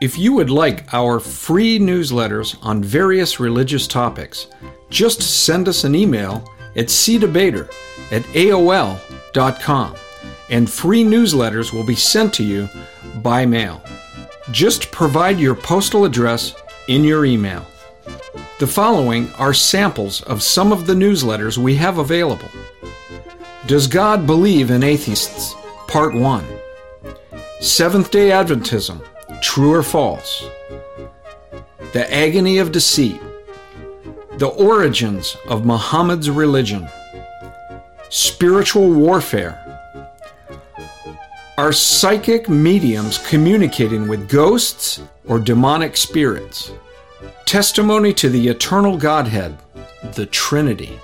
If you would like our free newsletters on various religious topics, just send us an email at cdebater at aol.com and free newsletters will be sent to you by mail. Just provide your postal address in your email. The following are samples of some of the newsletters we have available. Does God Believe in Atheists? Part 1. Seventh day Adventism True or False? The Agony of Deceit. The Origins of Muhammad's Religion. Spiritual Warfare. Are psychic mediums communicating with ghosts or demonic spirits? Testimony to the eternal Godhead, the Trinity.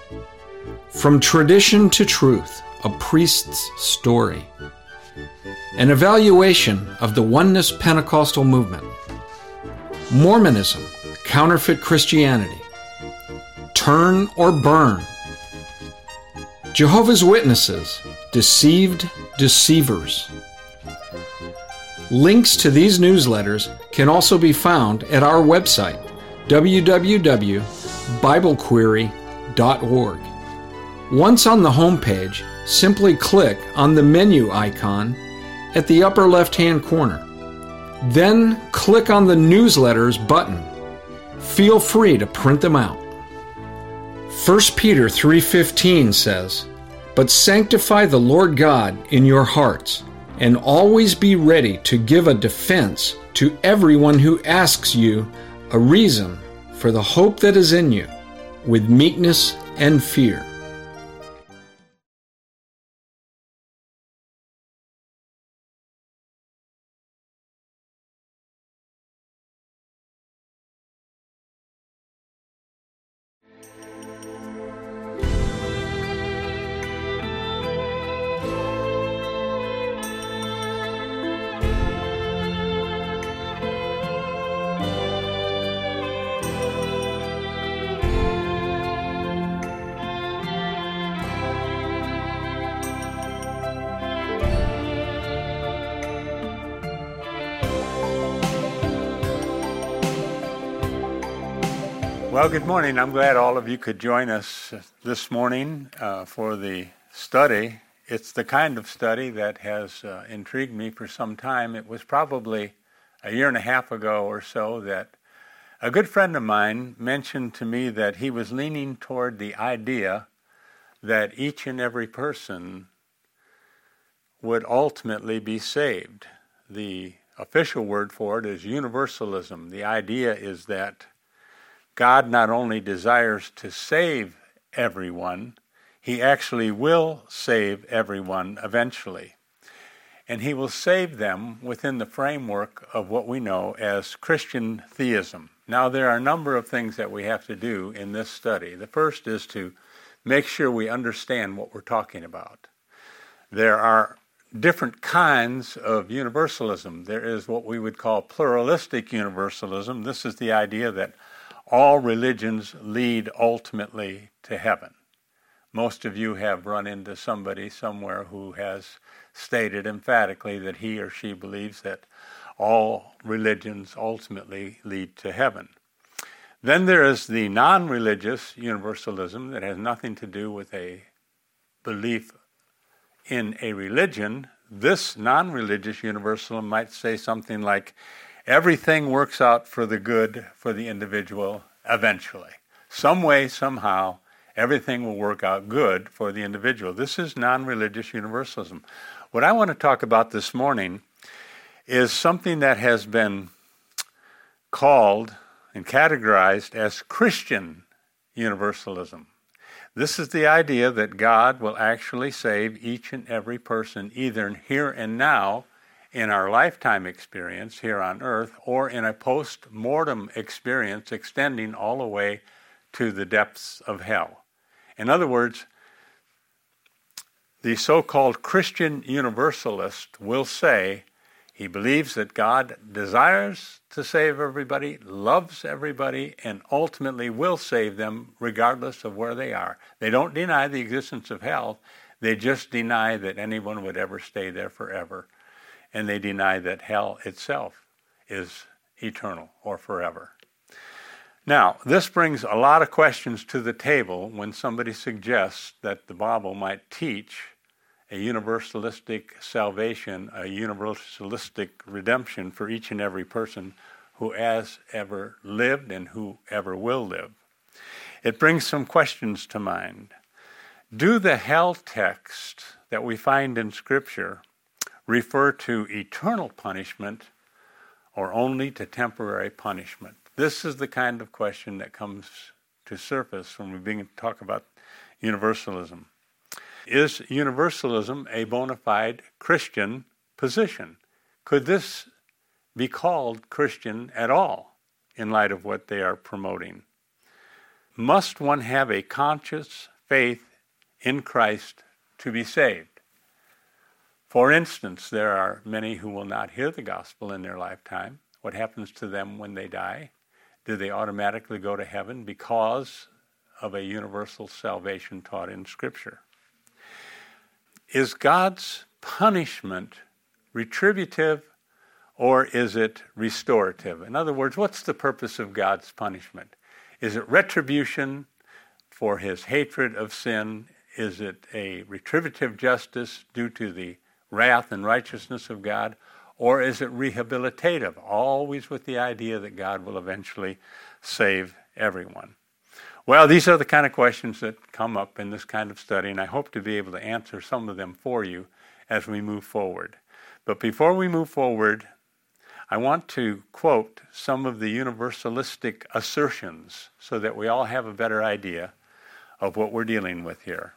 From tradition to truth, a priest's story. An evaluation of the Oneness Pentecostal movement. Mormonism, counterfeit Christianity. Turn or burn. Jehovah's Witnesses, deceived deceivers. Links to these newsletters can also be found at our website, www.biblequery.org. Once on the homepage, simply click on the menu icon at the upper left hand corner. Then click on the newsletters button. Feel free to print them out. 1 Peter 3:15 says, "But sanctify the Lord God in your hearts, and always be ready to give a defense to everyone who asks you a reason for the hope that is in you, with meekness and fear." Well, good morning. I'm glad all of you could join us this morning uh, for the study. It's the kind of study that has uh, intrigued me for some time. It was probably a year and a half ago or so that a good friend of mine mentioned to me that he was leaning toward the idea that each and every person would ultimately be saved. The official word for it is universalism. The idea is that God not only desires to save everyone, he actually will save everyone eventually. And he will save them within the framework of what we know as Christian theism. Now, there are a number of things that we have to do in this study. The first is to make sure we understand what we're talking about. There are different kinds of universalism. There is what we would call pluralistic universalism. This is the idea that all religions lead ultimately to heaven. Most of you have run into somebody somewhere who has stated emphatically that he or she believes that all religions ultimately lead to heaven. Then there is the non religious universalism that has nothing to do with a belief in a religion. This non religious universalism might say something like everything works out for the good for the individual eventually. Some way, somehow, everything will work out good for the individual. This is non religious universalism. What I want to talk about this morning is something that has been called and categorized as Christian universalism. This is the idea that God will actually save each and every person, either here and now in our lifetime experience here on earth or in a post mortem experience extending all the way to the depths of hell. In other words, the so called Christian universalist will say he believes that God desires to save everybody, loves everybody, and ultimately will save them regardless of where they are. They don't deny the existence of hell, they just deny that anyone would ever stay there forever and they deny that hell itself is eternal or forever. Now, this brings a lot of questions to the table when somebody suggests that the Bible might teach a universalistic salvation, a universalistic redemption for each and every person who has ever lived and who ever will live. It brings some questions to mind. Do the hell texts that we find in Scripture refer to eternal punishment or only to temporary punishment? This is the kind of question that comes to surface when we begin to talk about universalism. Is universalism a bona fide Christian position? Could this be called Christian at all in light of what they are promoting? Must one have a conscious faith in Christ to be saved? For instance, there are many who will not hear the gospel in their lifetime. What happens to them when they die? Do they automatically go to heaven because of a universal salvation taught in Scripture? Is God's punishment retributive or is it restorative? In other words, what's the purpose of God's punishment? Is it retribution for his hatred of sin? Is it a retributive justice due to the wrath and righteousness of God? Or is it rehabilitative, always with the idea that God will eventually save everyone? Well, these are the kind of questions that come up in this kind of study, and I hope to be able to answer some of them for you as we move forward. But before we move forward, I want to quote some of the universalistic assertions so that we all have a better idea of what we're dealing with here.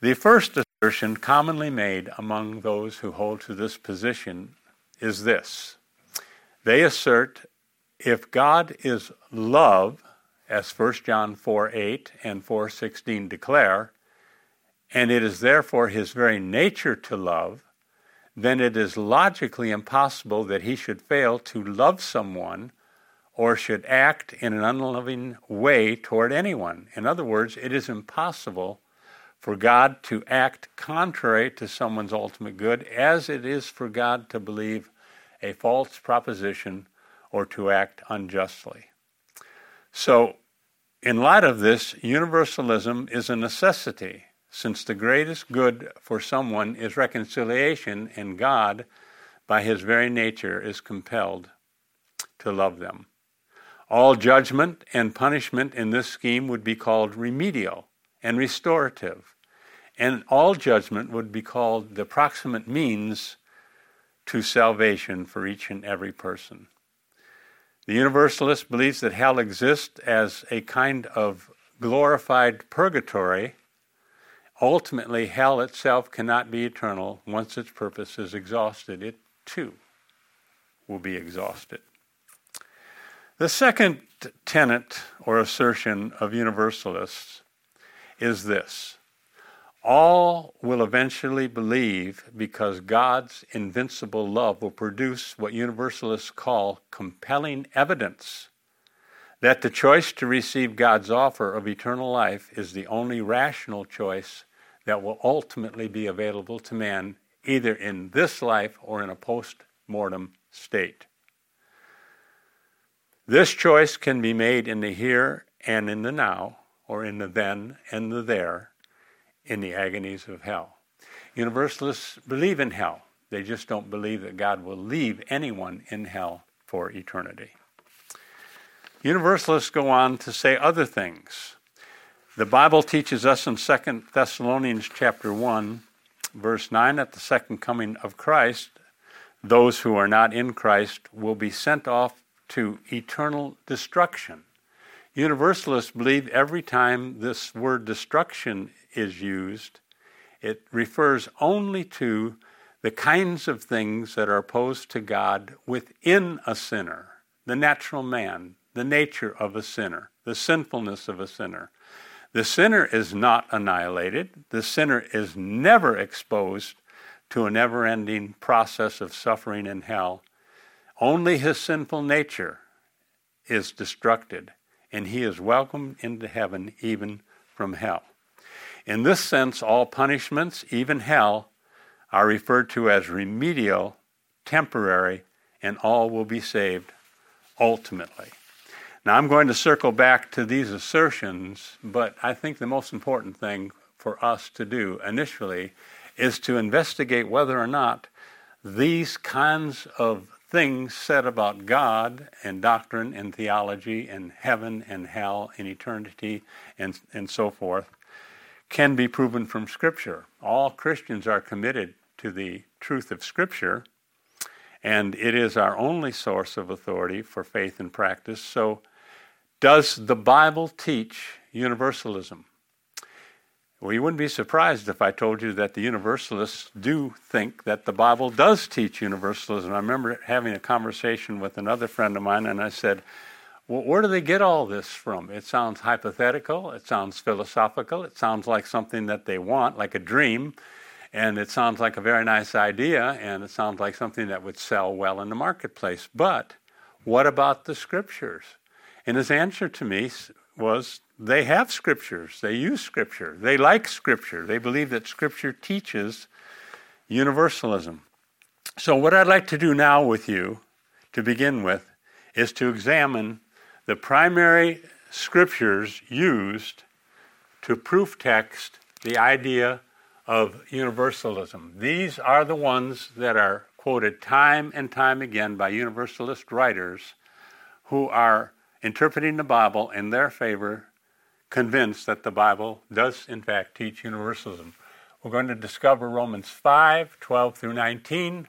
The first assertion commonly made among those who hold to this position is this they assert if God is love, as 1 John 4 8 and 4 16 declare, and it is therefore his very nature to love, then it is logically impossible that he should fail to love someone or should act in an unloving way toward anyone. In other words, it is impossible for God to act contrary to someone's ultimate good, as it is for God to believe a false proposition or to act unjustly. So, in light of this, universalism is a necessity since the greatest good for someone is reconciliation, and God, by his very nature, is compelled to love them. All judgment and punishment in this scheme would be called remedial and restorative, and all judgment would be called the proximate means to salvation for each and every person. The Universalist believes that hell exists as a kind of glorified purgatory Ultimately, hell itself cannot be eternal. Once its purpose is exhausted, it too will be exhausted. The second tenet or assertion of universalists is this all will eventually believe because God's invincible love will produce what universalists call compelling evidence that the choice to receive God's offer of eternal life is the only rational choice that will ultimately be available to man either in this life or in a post mortem state. This choice can be made in the here and in the now, or in the then and the there, in the agonies of hell. Universalists believe in hell, they just don't believe that God will leave anyone in hell for eternity. Universalists go on to say other things. The Bible teaches us in 2 Thessalonians chapter 1, verse 9, at the second coming of Christ, those who are not in Christ will be sent off to eternal destruction. Universalists believe every time this word destruction is used, it refers only to the kinds of things that are opposed to God within a sinner, the natural man, the nature of a sinner, the sinfulness of a sinner. The sinner is not annihilated. The sinner is never exposed to a never ending process of suffering in hell. Only his sinful nature is destructed, and he is welcomed into heaven even from hell. In this sense, all punishments, even hell, are referred to as remedial, temporary, and all will be saved ultimately. Now, I'm going to circle back to these assertions, but I think the most important thing for us to do initially is to investigate whether or not these kinds of things said about God and doctrine and theology and heaven and hell and eternity and, and so forth can be proven from Scripture. All Christians are committed to the truth of Scripture, and it is our only source of authority for faith and practice. So, does the Bible teach universalism? Well, you wouldn't be surprised if I told you that the Universalists do think that the Bible does teach universalism. I remember having a conversation with another friend of mine, and I said, Well, where do they get all this from? It sounds hypothetical, it sounds philosophical, it sounds like something that they want, like a dream, and it sounds like a very nice idea, and it sounds like something that would sell well in the marketplace. But what about the scriptures? And his answer to me was they have scriptures, they use scripture, they like scripture, they believe that scripture teaches universalism. So, what I'd like to do now with you to begin with is to examine the primary scriptures used to proof text the idea of universalism. These are the ones that are quoted time and time again by universalist writers who are interpreting the Bible in their favor convinced that the Bible does, in fact, teach universalism. We're going to discover Romans 5 12 through 19,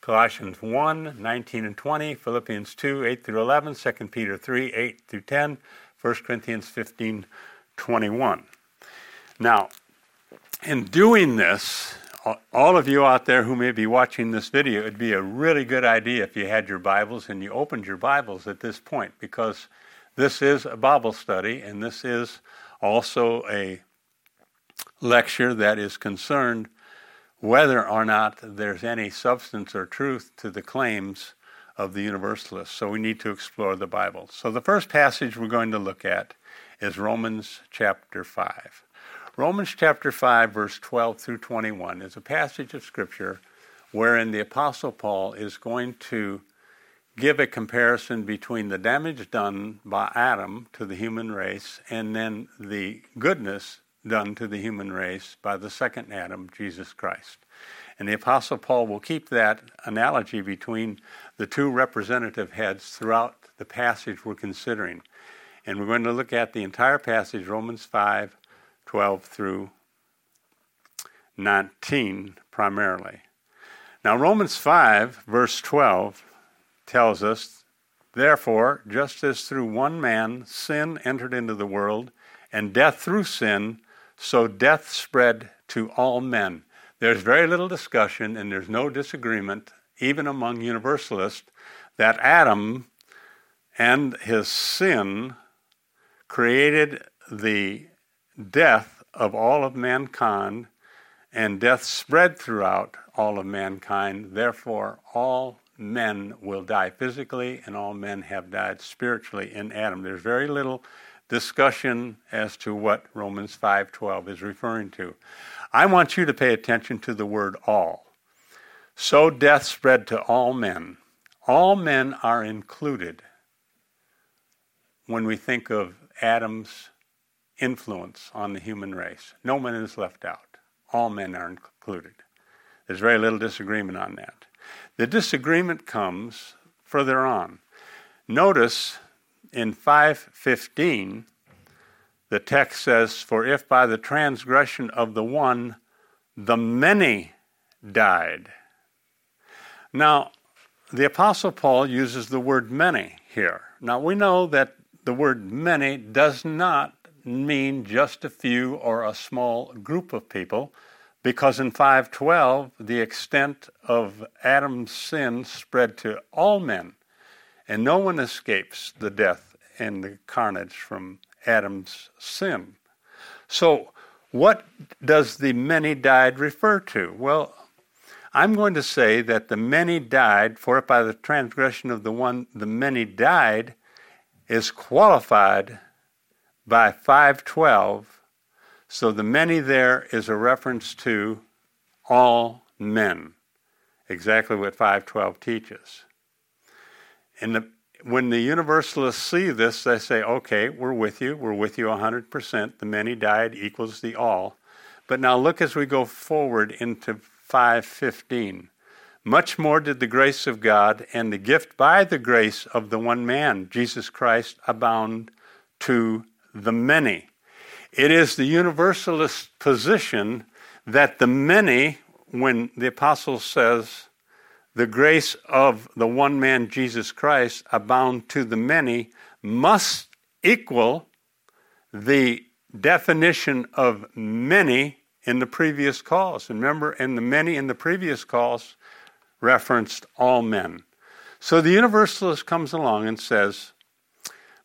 Colossians 1 19 and 20, Philippians 2 8 through 11, 2 Peter 3 8 through 10, 1 Corinthians 15 21. Now, in doing this, all of you out there who may be watching this video, it'd be a really good idea if you had your Bibles and you opened your Bibles at this point because this is a Bible study, and this is also a lecture that is concerned whether or not there's any substance or truth to the claims of the Universalists. So we need to explore the Bible. So the first passage we're going to look at is Romans chapter 5. Romans chapter 5, verse 12 through 21 is a passage of Scripture wherein the Apostle Paul is going to give a comparison between the damage done by Adam to the human race and then the goodness done to the human race by the second Adam, Jesus Christ. And the Apostle Paul will keep that analogy between the two representative heads throughout the passage we're considering. And we're going to look at the entire passage, Romans 5 12 through 19, primarily. Now, Romans 5, verse 12, tells us, Therefore, just as through one man sin entered into the world, and death through sin, so death spread to all men. There's very little discussion and there's no disagreement, even among universalists, that Adam and his sin created the death of all of mankind, and death spread throughout all of mankind. Therefore, all men will die physically and all men have died spiritually in Adam. There's very little discussion as to what Romans 5:12 is referring to. I want you to pay attention to the word all. So death spread to all men. All men are included when we think of Adam's influence on the human race. No man is left out. All men are included. There's very little disagreement on that. The disagreement comes further on. Notice in 515, the text says, For if by the transgression of the one the many died. Now, the Apostle Paul uses the word many here. Now, we know that the word many does not mean just a few or a small group of people because in 512 the extent of Adam's sin spread to all men and no one escapes the death and the carnage from Adam's sin. So what does the many died refer to? Well, I'm going to say that the many died, for it by the transgression of the one the many died is qualified by 512 so the many there is a reference to all men, exactly what 512 teaches. And the, when the universalists see this, they say, okay, we're with you. We're with you 100%. The many died equals the all. But now look as we go forward into 515. Much more did the grace of God and the gift by the grace of the one man, Jesus Christ, abound to the many. It is the universalist position that the many, when the apostle says, the grace of the one man, Jesus Christ, abound to the many, must equal the definition of many in the previous calls. And remember, in the many in the previous calls referenced all men. So the universalist comes along and says,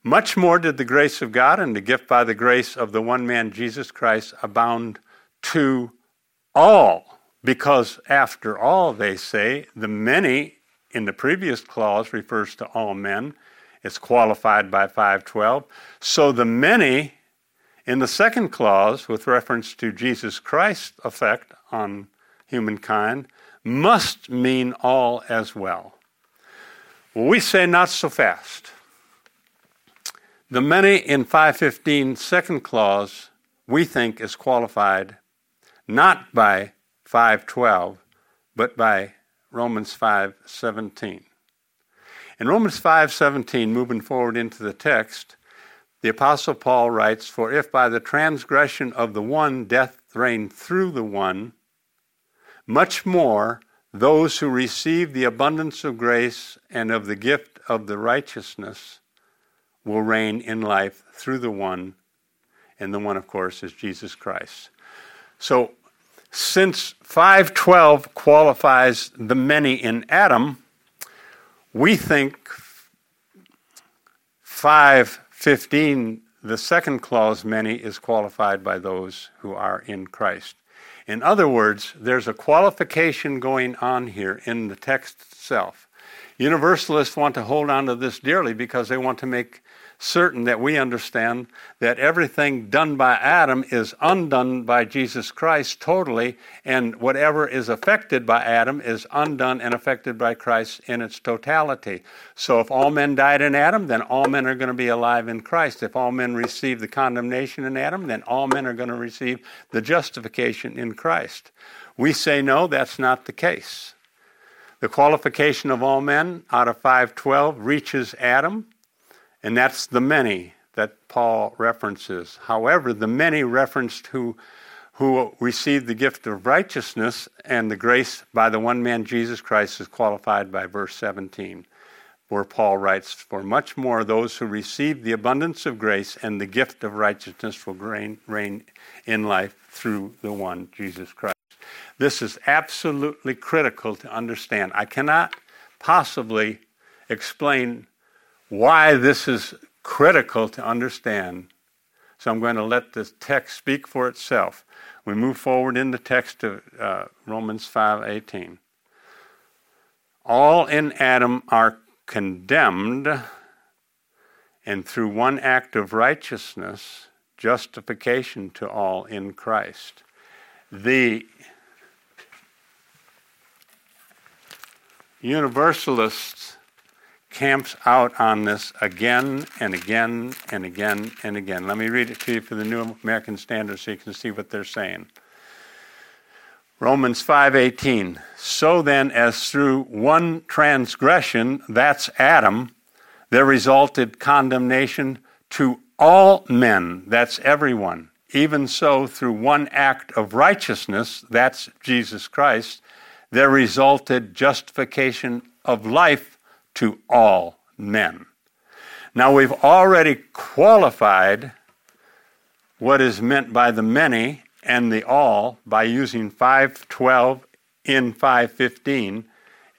Much more did the grace of God and the gift by the grace of the one man, Jesus Christ, abound to all because, after all, they say, the many in the previous clause refers to all men. It's qualified by 512. So the many in the second clause, with reference to Jesus Christ's effect on humankind, must mean all as well. well we say not so fast. The many in 515 second clause we think is qualified not by 5:12, but by Romans 5:17. In Romans 5:17, moving forward into the text, the apostle Paul writes, "For if by the transgression of the one death reigned through the one, much more those who receive the abundance of grace and of the gift of the righteousness will reign in life through the one, and the one, of course, is Jesus Christ." So since 512 qualifies the many in Adam, we think 515, the second clause, many, is qualified by those who are in Christ. In other words, there's a qualification going on here in the text itself. Universalists want to hold on to this dearly because they want to make certain that we understand that everything done by Adam is undone by Jesus Christ totally, and whatever is affected by Adam is undone and affected by Christ in its totality. So if all men died in Adam, then all men are going to be alive in Christ. If all men receive the condemnation in Adam, then all men are going to receive the justification in Christ. We say no, that's not the case. The qualification of all men out of 512 reaches Adam and that's the many that Paul references. However, the many referenced who, who received the gift of righteousness and the grace by the one man Jesus Christ is qualified by verse 17, where Paul writes, For much more those who receive the abundance of grace and the gift of righteousness will reign, reign in life through the one, Jesus Christ. This is absolutely critical to understand. I cannot possibly explain why this is critical to understand. So I'm going to let the text speak for itself. We move forward in the text of uh, Romans 5:18. All in Adam are condemned, and through one act of righteousness, justification to all in Christ. The Universalists camps out on this again and again and again and again. Let me read it to you for the New American Standard so you can see what they're saying. Romans 5:18 So then as through one transgression that's Adam there resulted condemnation to all men that's everyone even so through one act of righteousness that's Jesus Christ there resulted justification of life to all men. Now, we've already qualified what is meant by the many and the all by using 512 in 515,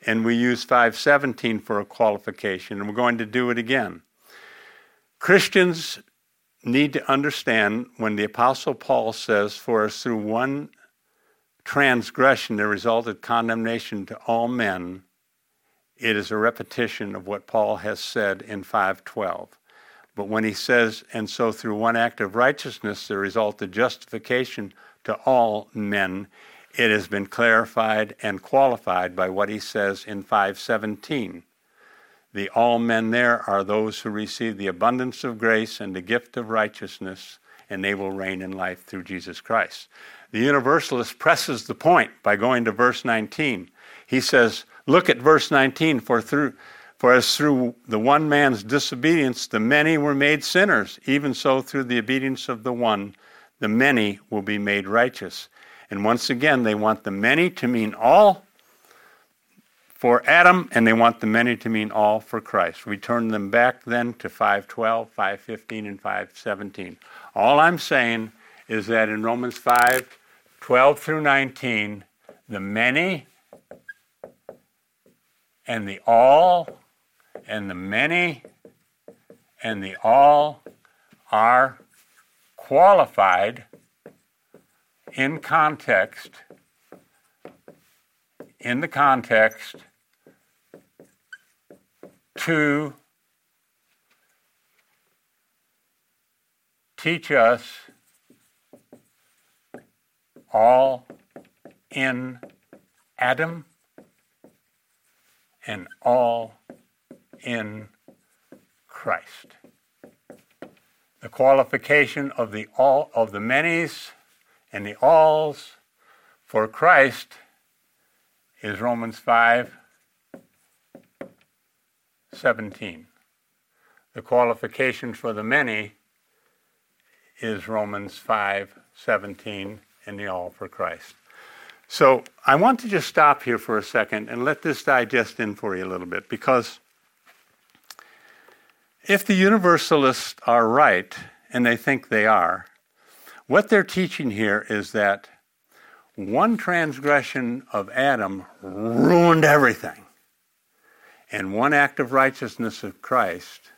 and we use 517 for a qualification, and we're going to do it again. Christians need to understand when the Apostle Paul says, For us through one transgression there resulted condemnation to all men, it is a repetition of what Paul has said in 512. But when he says, and so through one act of righteousness there resulted justification to all men, it has been clarified and qualified by what he says in 517. The all men there are those who receive the abundance of grace and the gift of righteousness, and they will reign in life through Jesus Christ. The Universalist presses the point by going to verse 19. He says, Look at verse 19, for through for as through the one man's disobedience the many were made sinners, even so through the obedience of the one the many will be made righteous. And once again, they want the many to mean all for Adam, and they want the many to mean all for Christ. We turn them back then to 512, 515, and 517. All I'm saying is that in Romans 5, 12 through 19, the many and the all and the many and the all are qualified in context, in the context, to teach us all in Adam and all in Christ. The qualification of the all of the manys and the alls for Christ is Romans 5 17. The qualification for the many is Romans 5 17 and the all for Christ. So I want to just stop here for a second and let this digest in for you a little bit because if the universalists are right, and they think they are, what they're teaching here is that one transgression of Adam ruined everything. And one act of righteousness of Christ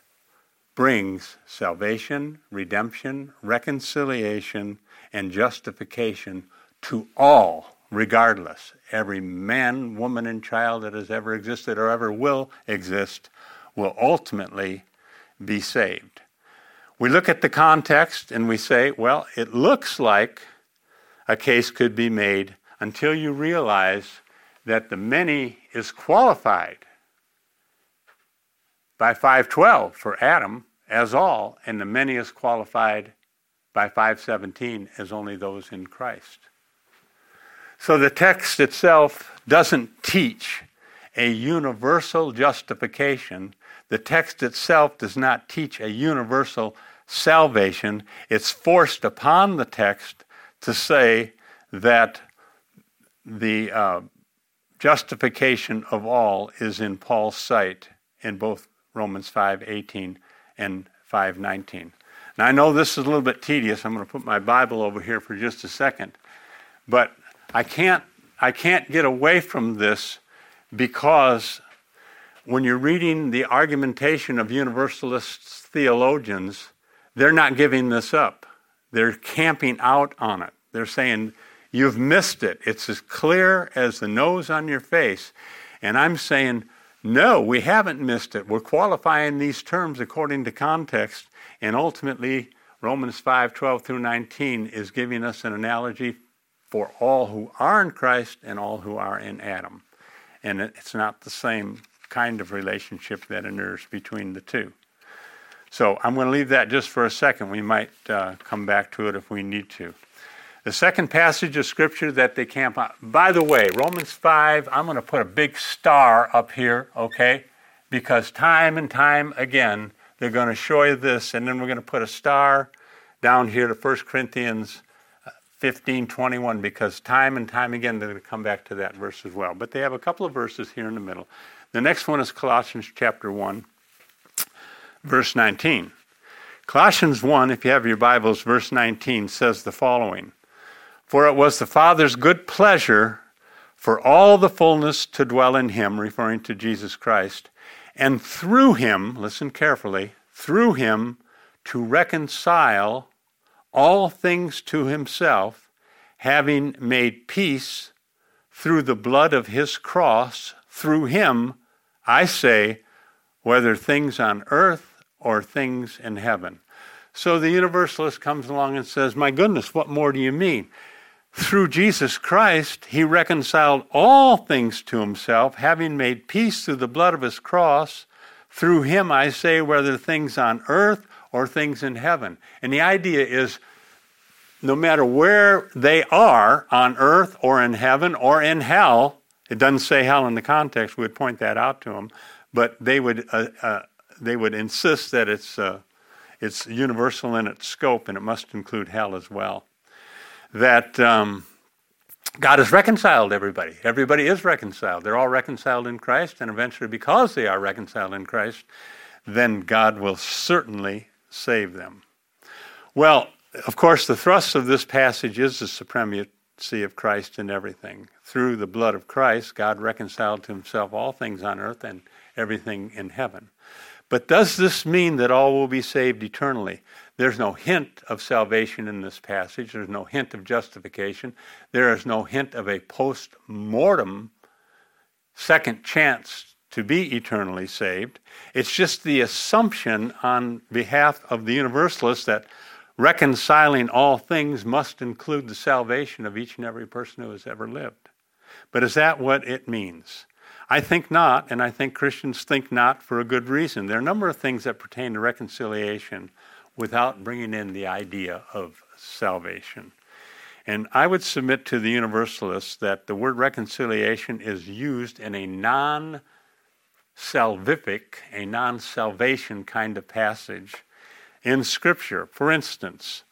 brings salvation, redemption, reconciliation, and justification to all, regardless. Every man, woman, and child that has ever existed or ever will exist will ultimately be saved. We look at the context and we say, well, it looks like a case could be made until you realize that the many is qualified by 512 for Adam as all, and the many is qualified by 517 as only those in Christ. So the text itself doesn't teach a universal justification the text itself does not teach a universal salvation. It's forced upon the text to say that the uh, justification of all is in Paul's sight in both Romans 5:18 and 5:19. Now I know this is a little bit tedious. I'm going to put my Bible over here for just a second. But I can't I can't get away from this because when you're reading the argumentation of Universalist theologians, they're not giving this up. They're camping out on it. They're saying, You've missed it. It's as clear as the nose on your face. And I'm saying, No, we haven't missed it. We're qualifying these terms according to context. And ultimately, Romans 5 12 through 19 is giving us an analogy for all who are in Christ and all who are in Adam. And it's not the same kind of relationship that inures between the two. So I'm going to leave that just for a second. We might uh, come back to it if we need to. The second passage of scripture that they camp on, by the way, Romans 5, I'm going to put a big star up here, okay? Because time and time again, they're going to show you this, and then we're going to put a star down here to 1 Corinthians 15 21, because time and time again, they're going to come back to that verse as well. But they have a couple of verses here in the middle. The next one is Colossians chapter 1, verse 19. Colossians 1, if you have your Bibles, verse 19 says the following For it was the Father's good pleasure for all the fullness to dwell in him, referring to Jesus Christ, and through him, listen carefully, through him to reconcile all things to himself, having made peace through the blood of his cross, through him I say, whether things on earth or things in heaven. So the universalist comes along and says, My goodness, what more do you mean? Through Jesus Christ, he reconciled all things to himself, having made peace through the blood of his cross. Through him, I say, whether things on earth or things in heaven. And the idea is no matter where they are on earth or in heaven or in hell, it doesn't say hell in the context, we would point that out to them, but they would, uh, uh, they would insist that it's, uh, it's universal in its scope and it must include hell as well. That um, God has reconciled everybody. Everybody is reconciled. They're all reconciled in Christ, and eventually, because they are reconciled in Christ, then God will certainly save them. Well, of course, the thrust of this passage is the supremacy of Christ in everything. Through the blood of Christ, God reconciled to himself all things on earth and everything in heaven. But does this mean that all will be saved eternally? There's no hint of salvation in this passage. There's no hint of justification. There is no hint of a post mortem second chance to be eternally saved. It's just the assumption on behalf of the universalists that reconciling all things must include the salvation of each and every person who has ever lived. But is that what it means? I think not, and I think Christians think not for a good reason. There are a number of things that pertain to reconciliation without bringing in the idea of salvation. And I would submit to the Universalists that the word reconciliation is used in a non salvific, a non salvation kind of passage in Scripture. For instance,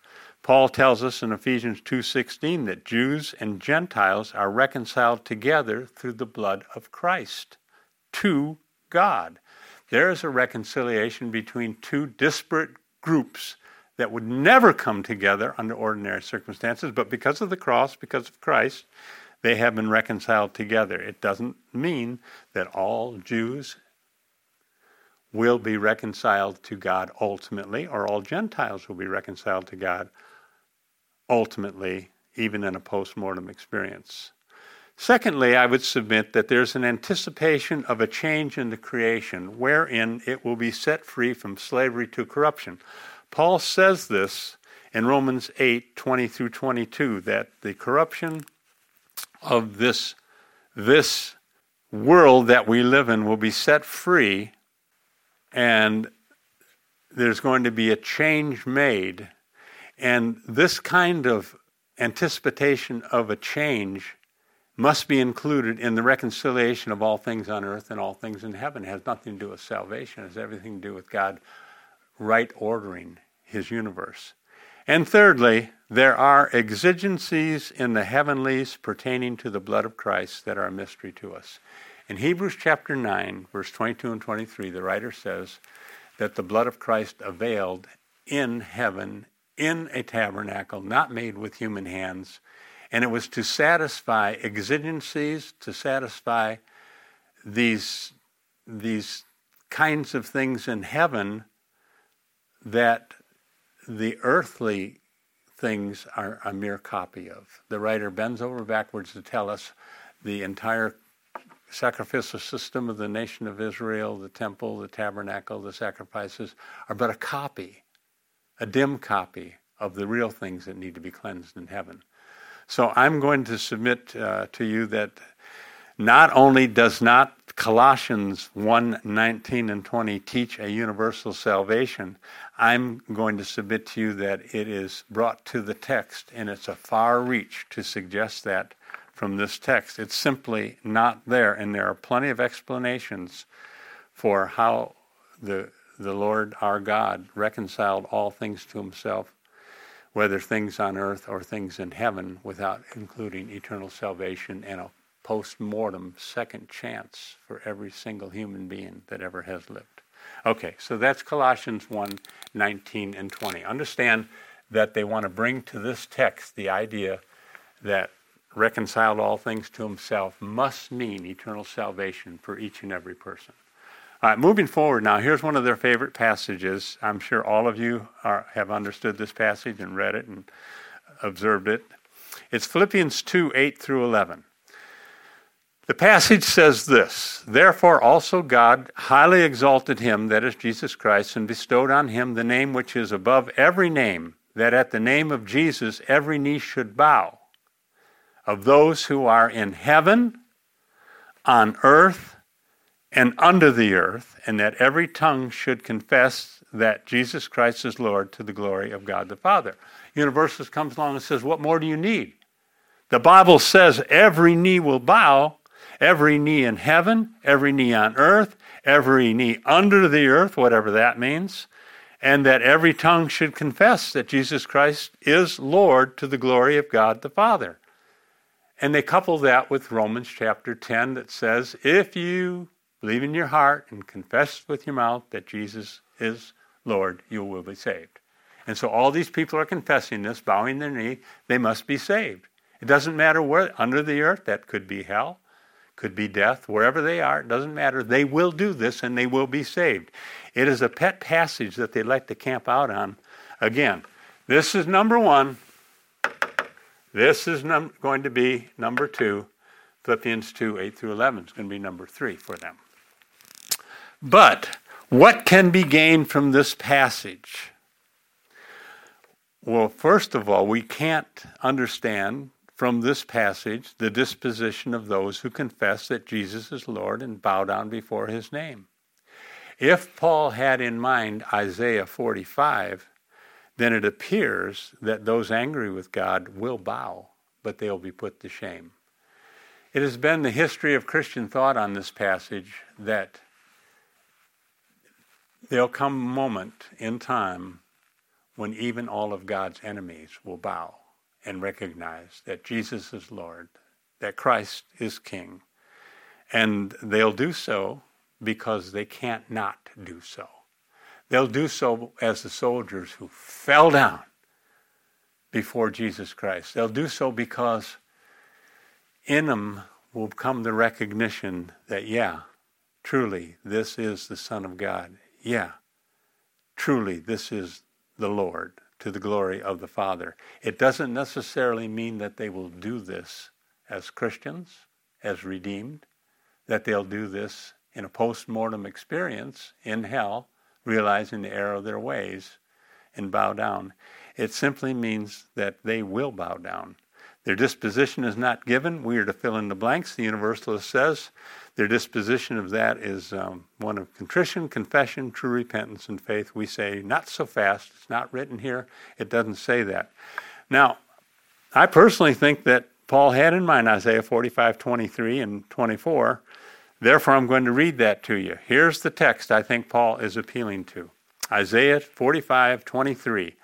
Paul tells us in Ephesians 2:16 that Jews and Gentiles are reconciled together through the blood of Christ to God. There is a reconciliation between two disparate groups that would never come together under ordinary circumstances, but because of the cross, because of Christ, they have been reconciled together. It doesn't mean that all Jews will be reconciled to God ultimately, or all Gentiles will be reconciled to God ultimately, even in a post mortem experience. Secondly, I would submit that there's an anticipation of a change in the creation wherein it will be set free from slavery to corruption. Paul says this in Romans 8 20 through 22 that the corruption of this, this world that we live in will be set free and there's going to be a change made. And this kind of anticipation of a change must be included in the reconciliation of all things on earth and all things in heaven. It has nothing to do with salvation, it has everything to do with God right ordering his universe. And thirdly, there are exigencies in the heavenlies pertaining to the blood of Christ that are a mystery to us. In Hebrews chapter 9, verse 22 and 23, the writer says that the blood of Christ availed in heaven, in a tabernacle, not made with human hands, and it was to satisfy exigencies, to satisfy these, these kinds of things in heaven that the earthly things are a mere copy of. The writer bends over backwards to tell us the entire sacrificial system of the nation of Israel, the temple, the tabernacle, the sacrifices, are but a copy, a dim copy of the real things that need to be cleansed in heaven. So I'm going to submit uh, to you that not only does not Colossians 1 19 and 20 teach a universal salvation, I'm going to submit to you that it is brought to the text, and it's a far reach to suggest that from this text. It's simply not there, and there are plenty of explanations for how the the Lord our God reconciled all things to himself, whether things on earth or things in heaven, without including eternal salvation and a post mortem second chance for every single human being that ever has lived. Okay, so that's Colossians 1 19 and 20. Understand that they want to bring to this text the idea that reconciled all things to himself must mean eternal salvation for each and every person. All right, moving forward now, here's one of their favorite passages. I'm sure all of you are, have understood this passage and read it and observed it. It's Philippians 2 8 through 11. The passage says this Therefore also God highly exalted him, that is Jesus Christ, and bestowed on him the name which is above every name, that at the name of Jesus every knee should bow of those who are in heaven, on earth, and under the earth, and that every tongue should confess that Jesus Christ is Lord to the glory of God the Father. Universalist comes along and says, What more do you need? The Bible says every knee will bow, every knee in heaven, every knee on earth, every knee under the earth, whatever that means, and that every tongue should confess that Jesus Christ is Lord to the glory of God the Father. And they couple that with Romans chapter 10 that says, If you believe in your heart and confess with your mouth that Jesus is Lord, you will be saved. And so all these people are confessing this, bowing their knee, they must be saved. It doesn't matter where, under the earth, that could be hell, could be death, wherever they are, it doesn't matter. They will do this and they will be saved. It is a pet passage that they like to camp out on. Again, this is number one. This is num- going to be number two. Philippians 2 8 through 11 is going to be number three for them. But what can be gained from this passage? Well, first of all, we can't understand from this passage the disposition of those who confess that Jesus is Lord and bow down before his name. If Paul had in mind Isaiah 45, then it appears that those angry with God will bow, but they'll be put to shame. It has been the history of Christian thought on this passage that there'll come a moment in time when even all of God's enemies will bow and recognize that Jesus is Lord, that Christ is King. And they'll do so because they can't not do so. They'll do so as the soldiers who fell down before Jesus Christ. They'll do so because in them will come the recognition that, yeah, truly, this is the Son of God. Yeah, truly, this is the Lord to the glory of the Father. It doesn't necessarily mean that they will do this as Christians, as redeemed, that they'll do this in a post mortem experience in hell, realizing the error of their ways and bow down. It simply means that they will bow down. Their disposition is not given. We are to fill in the blanks. The Universalist says their disposition of that is um, one of contrition, confession, true repentance, and faith. We say, not so fast. It's not written here. It doesn't say that. Now, I personally think that Paul had in mind Isaiah 45, 23, and 24. Therefore, I'm going to read that to you. Here's the text I think Paul is appealing to Isaiah 45, 23.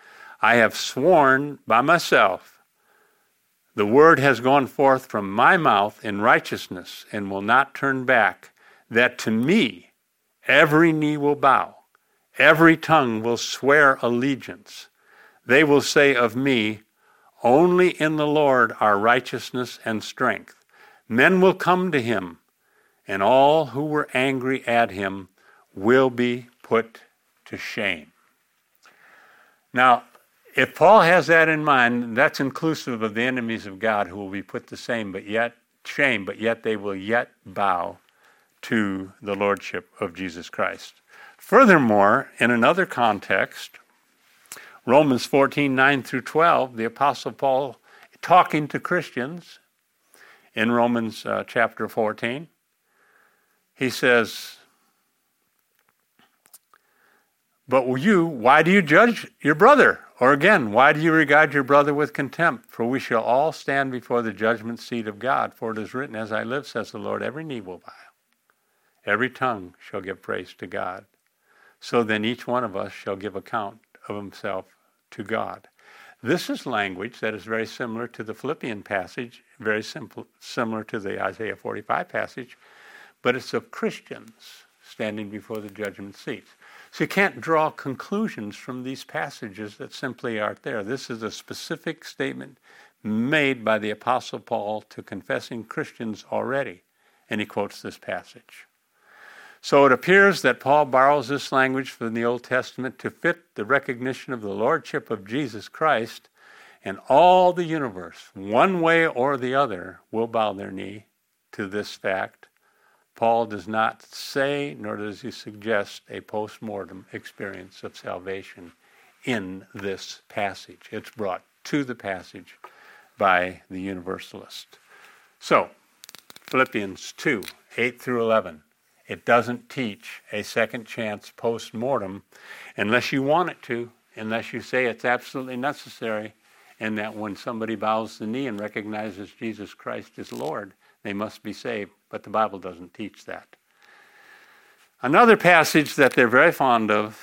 I have sworn by myself the word has gone forth from my mouth in righteousness and will not turn back, that to me every knee will bow, every tongue will swear allegiance. They will say of me, Only in the Lord are righteousness and strength. Men will come to him, and all who were angry at him will be put to shame. Now, if Paul has that in mind, that's inclusive of the enemies of God who will be put to shame, but yet shame, but yet they will yet bow to the lordship of Jesus Christ. Furthermore, in another context, Romans 14, 9 through 12, the Apostle Paul talking to Christians in Romans uh, chapter 14, he says, But you, why do you judge your brother? Or again, why do you regard your brother with contempt? For we shall all stand before the judgment seat of God. For it is written, As I live, says the Lord, every knee will bow, every tongue shall give praise to God. So then each one of us shall give account of himself to God. This is language that is very similar to the Philippian passage, very simple, similar to the Isaiah 45 passage, but it's of Christians standing before the judgment seat. So you can't draw conclusions from these passages that simply aren't there. This is a specific statement made by the Apostle Paul to confessing Christians already, and he quotes this passage. So it appears that Paul borrows this language from the Old Testament to fit the recognition of the Lordship of Jesus Christ, and all the universe, one way or the other, will bow their knee to this fact Paul does not say, nor does he suggest, a post mortem experience of salvation in this passage. It's brought to the passage by the Universalist. So, Philippians 2 8 through 11. It doesn't teach a second chance post mortem unless you want it to, unless you say it's absolutely necessary, and that when somebody bows the knee and recognizes Jesus Christ as Lord, they must be saved. But the Bible doesn't teach that. Another passage that they're very fond of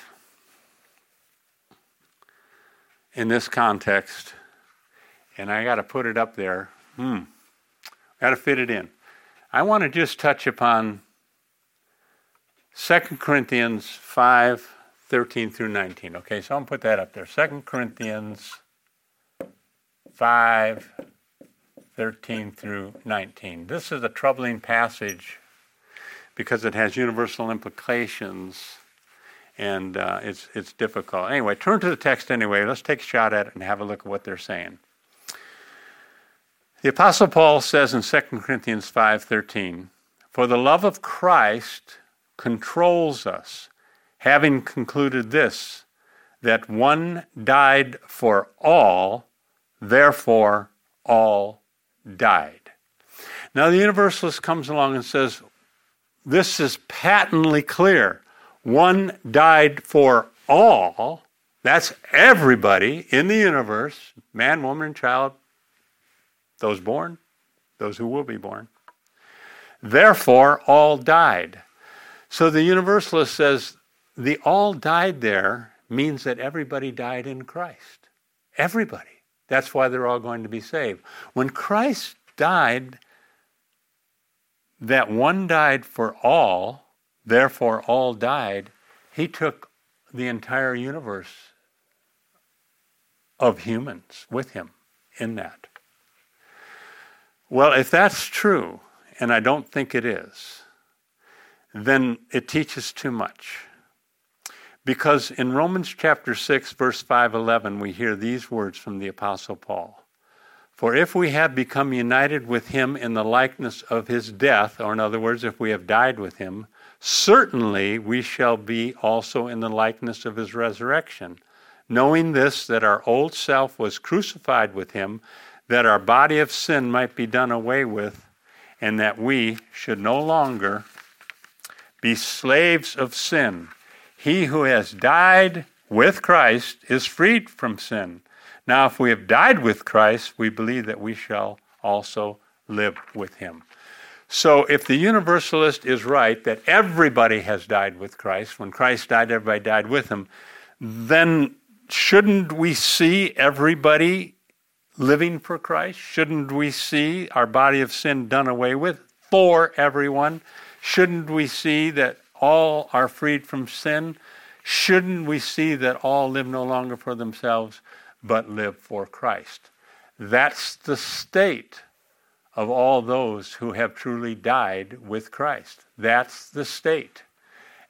in this context, and I got to put it up there. Hmm, got to fit it in. I want to just touch upon 2 Corinthians 5 13 through 19. Okay, so I'm going to put that up there. 2 Corinthians 5 13 through 19. This is a troubling passage because it has universal implications and uh, it's, it's difficult. Anyway, turn to the text anyway. Let's take a shot at it and have a look at what they're saying. The Apostle Paul says in 2 Corinthians 5:13, "For the love of Christ controls us, having concluded this, that one died for all, therefore all died." Now the universalist comes along and says, "This is patently clear. One died for all. That's everybody in the universe, man, woman, and child, those born, those who will be born. Therefore, all died. So the universalist says the all died there means that everybody died in Christ. Everybody. That's why they're all going to be saved. When Christ died, that one died for all, therefore all died, he took the entire universe of humans with him in that. Well, if that's true, and I don't think it is, then it teaches too much. Because in Romans chapter 6, verse 511, we hear these words from the Apostle Paul For if we have become united with him in the likeness of his death, or in other words, if we have died with him, certainly we shall be also in the likeness of his resurrection. Knowing this, that our old self was crucified with him that our body of sin might be done away with, and that we should no longer be slaves of sin. He who has died with Christ is freed from sin. Now, if we have died with Christ, we believe that we shall also live with him. So, if the universalist is right that everybody has died with Christ, when Christ died, everybody died with him, then shouldn't we see everybody living for Christ? Shouldn't we see our body of sin done away with for everyone? Shouldn't we see that all are freed from sin? Shouldn't we see that all live no longer for themselves, but live for Christ? That's the state of all those who have truly died with Christ. That's the state.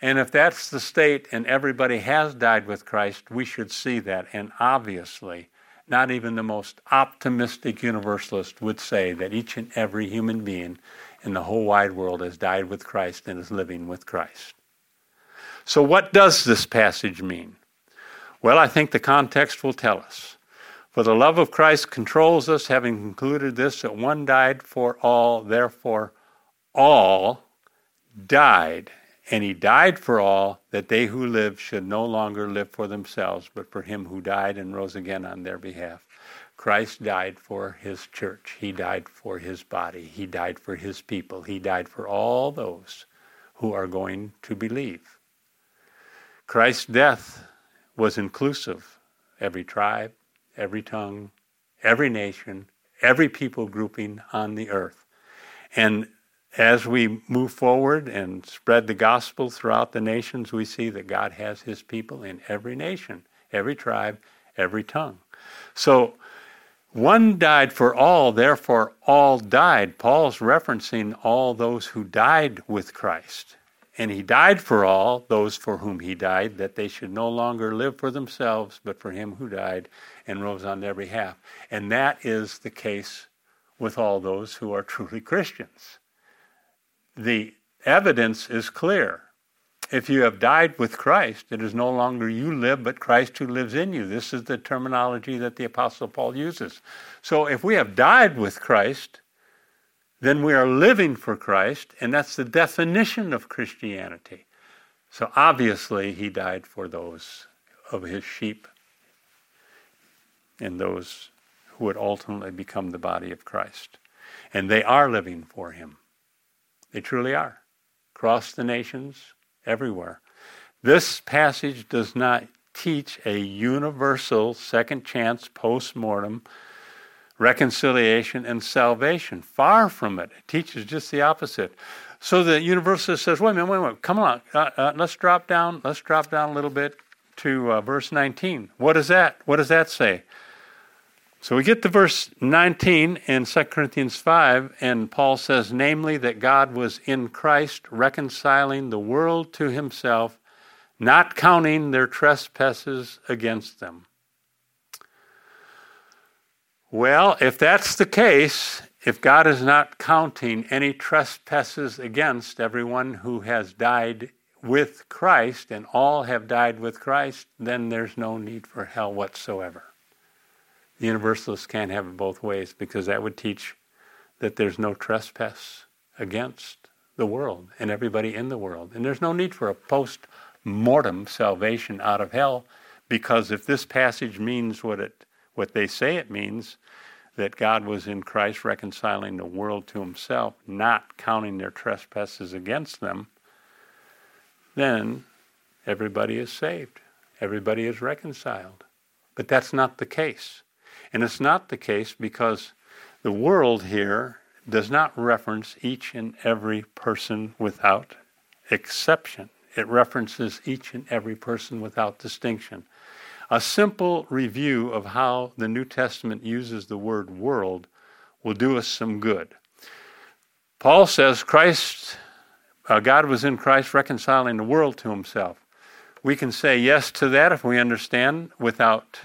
And if that's the state and everybody has died with Christ, we should see that. And obviously, not even the most optimistic universalist would say that each and every human being in the whole wide world has died with Christ and is living with Christ. So, what does this passage mean? Well, I think the context will tell us. For the love of Christ controls us, having concluded this, that one died for all, therefore all died. And he died for all, that they who live should no longer live for themselves, but for him who died and rose again on their behalf. Christ died for his church. He died for his body. He died for his people. He died for all those who are going to believe. Christ's death was inclusive. Every tribe, every tongue, every nation, every people grouping on the earth. And as we move forward and spread the gospel throughout the nations, we see that God has his people in every nation, every tribe, every tongue. So, one died for all, therefore all died. Paul's referencing all those who died with Christ. And he died for all, those for whom he died, that they should no longer live for themselves, but for him who died and rose on their behalf. And that is the case with all those who are truly Christians the evidence is clear. If you have died with Christ, it is no longer you live, but Christ who lives in you. This is the terminology that the Apostle Paul uses. So if we have died with Christ, then we are living for Christ, and that's the definition of Christianity. So obviously, he died for those of his sheep and those who would ultimately become the body of Christ. And they are living for him. They truly are. Across the nations, everywhere. This passage does not teach a universal second chance post mortem reconciliation and salvation. Far from it. It teaches just the opposite. So the universalist says, wait a minute, wait a minute, come on, uh, uh, let's drop down, let's drop down a little bit to uh, verse 19. What is that? What does that say? So we get to verse 19 in 2 Corinthians 5, and Paul says, namely, that God was in Christ reconciling the world to himself, not counting their trespasses against them. Well, if that's the case, if God is not counting any trespasses against everyone who has died with Christ, and all have died with Christ, then there's no need for hell whatsoever. The universalists can't have it both ways because that would teach that there's no trespass against the world and everybody in the world. And there's no need for a post mortem salvation out of hell because if this passage means what it what they say it means, that God was in Christ reconciling the world to himself, not counting their trespasses against them, then everybody is saved. Everybody is reconciled. But that's not the case. And it's not the case because the world here does not reference each and every person without exception. It references each and every person without distinction. A simple review of how the New Testament uses the word world will do us some good. Paul says Christ, uh, God was in Christ reconciling the world to himself. We can say yes to that if we understand without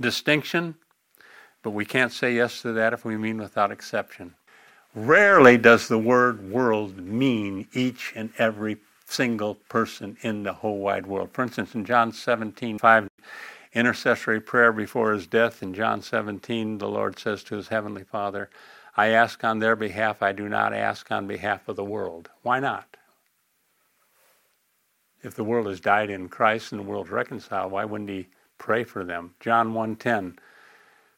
distinction, but we can't say yes to that if we mean without exception. Rarely does the word world mean each and every single person in the whole wide world. For instance, in John 17, 5, intercessory prayer before his death, in John 17, the Lord says to his heavenly Father, I ask on their behalf, I do not ask on behalf of the world. Why not? If the world has died in Christ and the world's reconciled, why wouldn't he pray for them? John 1:10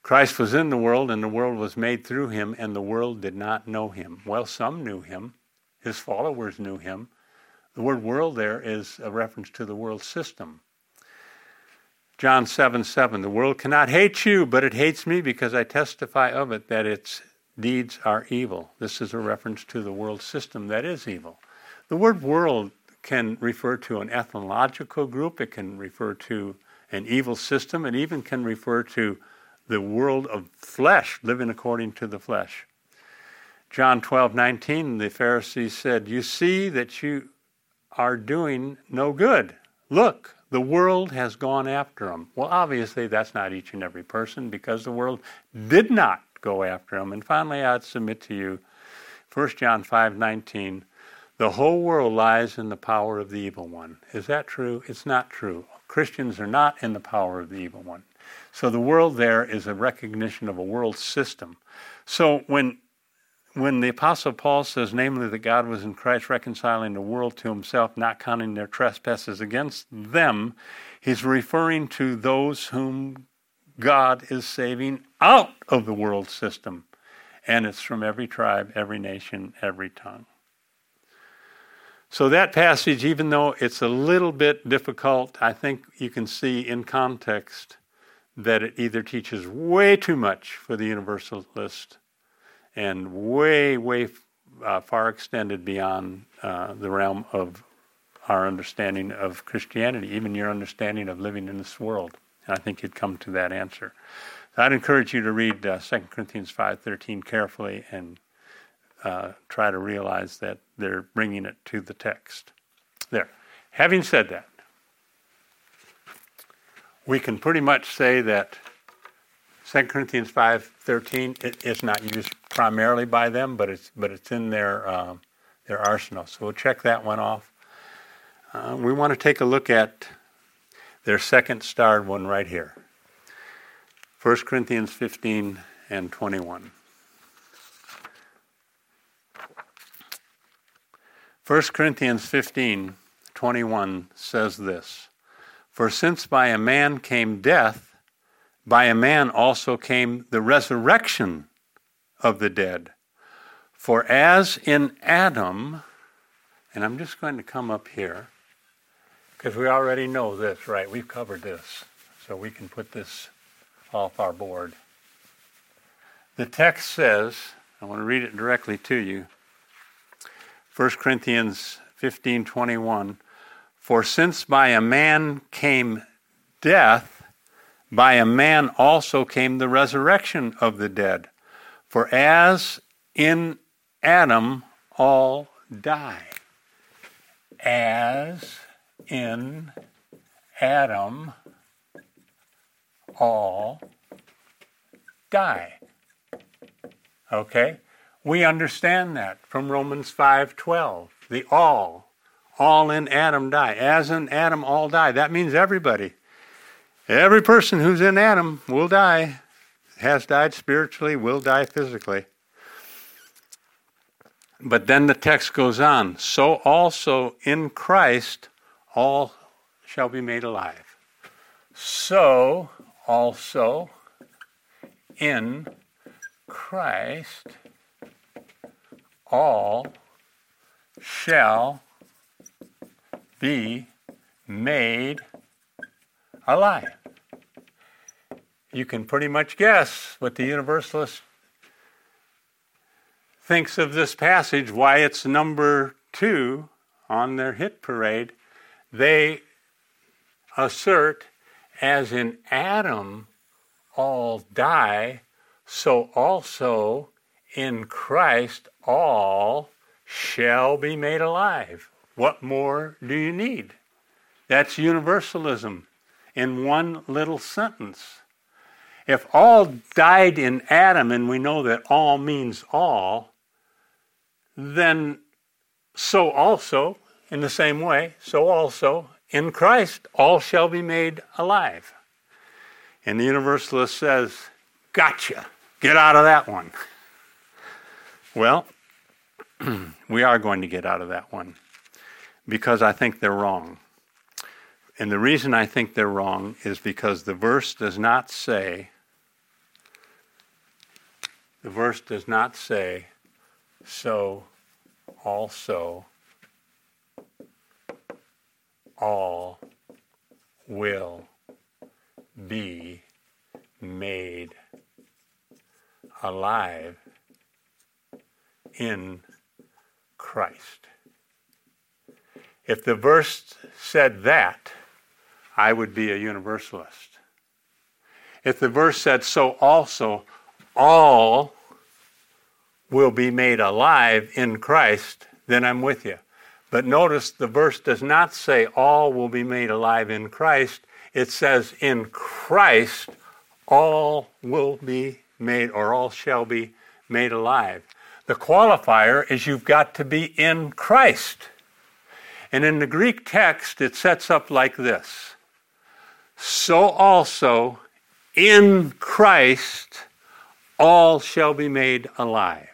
Christ was in the world and the world was made through him and the world did not know him. Well, some knew him. His followers knew him. The word world there is a reference to the world system. John 7 7, the world cannot hate you, but it hates me because I testify of it that its deeds are evil. This is a reference to the world system that is evil. The word world can refer to an ethnological group, it can refer to an evil system, it even can refer to the world of flesh, living according to the flesh. John 12 19, the Pharisees said, You see that you are doing no good. Look, the world has gone after them. Well, obviously, that's not each and every person because the world did not go after them. And finally, I'd submit to you 1 John 5 19, the whole world lies in the power of the evil one. Is that true? It's not true. Christians are not in the power of the evil one. So the world there is a recognition of a world system. So when when the Apostle Paul says, namely, that God was in Christ reconciling the world to himself, not counting their trespasses against them, he's referring to those whom God is saving out of the world system. And it's from every tribe, every nation, every tongue. So, that passage, even though it's a little bit difficult, I think you can see in context that it either teaches way too much for the universalist and way, way uh, far extended beyond uh, the realm of our understanding of Christianity, even your understanding of living in this world. And I think you'd come to that answer. So I'd encourage you to read uh, 2 Corinthians 5.13 carefully and uh, try to realize that they're bringing it to the text. There. Having said that, we can pretty much say that 2 Corinthians 5.13 it, it's not used primarily by them, but it's, but it's in their, uh, their arsenal. So we'll check that one off. Uh, we want to take a look at their second starred one right here 1 Corinthians 15 and 21. 1 Corinthians 15 21 says this For since by a man came death, by a man also came the resurrection of the dead. For as in Adam, and I'm just going to come up here, because we already know this, right? We've covered this, so we can put this off our board. The text says, I want to read it directly to you. 1 Corinthians 15:21 For since by a man came death by a man also came the resurrection of the dead. For as in Adam all die as in Adam all die. Okay we understand that from Romans 5:12. The all, all in Adam die. As in Adam all die. That means everybody. Every person who's in Adam will die. Has died spiritually, will die physically. But then the text goes on. So also in Christ all shall be made alive. So also in Christ all shall be made alive. You can pretty much guess what the Universalist thinks of this passage, why it's number two on their hit parade. They assert, as in Adam all die, so also in Christ all shall be made alive. What more do you need? That's universalism in one little sentence. If all died in Adam, and we know that all means all, then so also, in the same way, so also in Christ, all shall be made alive. And the Universalist says, Gotcha, get out of that one. Well, we are going to get out of that one because I think they're wrong. And the reason I think they're wrong is because the verse does not say, the verse does not say, so also all will be made alive in Christ. If the verse said that, I would be a universalist. If the verse said, so also all will be made alive in Christ, then I'm with you. But notice the verse does not say all will be made alive in Christ. It says in Christ all will be made, or all shall be made alive. The qualifier is you've got to be in Christ. And in the Greek text, it sets up like this So also in Christ all shall be made alive.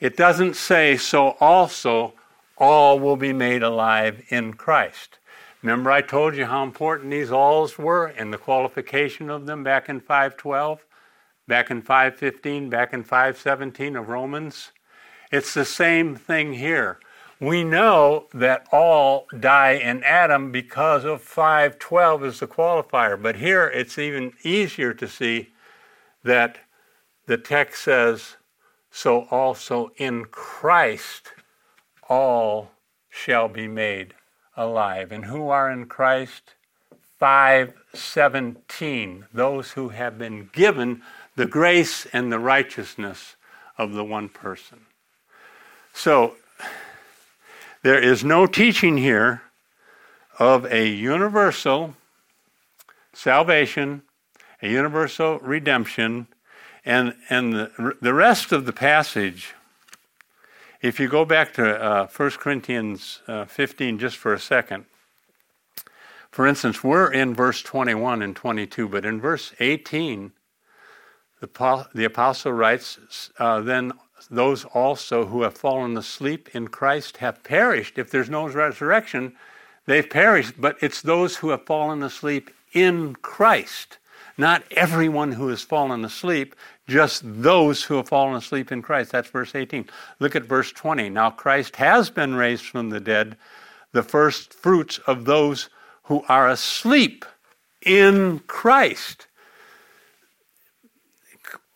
It doesn't say, so also all will be made alive in Christ. Remember, I told you how important these alls were and the qualification of them back in 512? Back in 515, back in 517 of Romans. It's the same thing here. We know that all die in Adam because of 512 is the qualifier, but here it's even easier to see that the text says, So also in Christ all shall be made alive. And who are in Christ? 517, those who have been given the grace and the righteousness of the one person. So, there is no teaching here of a universal salvation, a universal redemption, and, and the, the rest of the passage, if you go back to uh, 1 Corinthians uh, 15 just for a second, for instance, we're in verse 21 and 22, but in verse 18, the, the apostle writes, uh, Then those also who have fallen asleep in Christ have perished. If there's no resurrection, they've perished. But it's those who have fallen asleep in Christ. Not everyone who has fallen asleep, just those who have fallen asleep in Christ. That's verse 18. Look at verse 20. Now Christ has been raised from the dead, the first fruits of those who are asleep in Christ.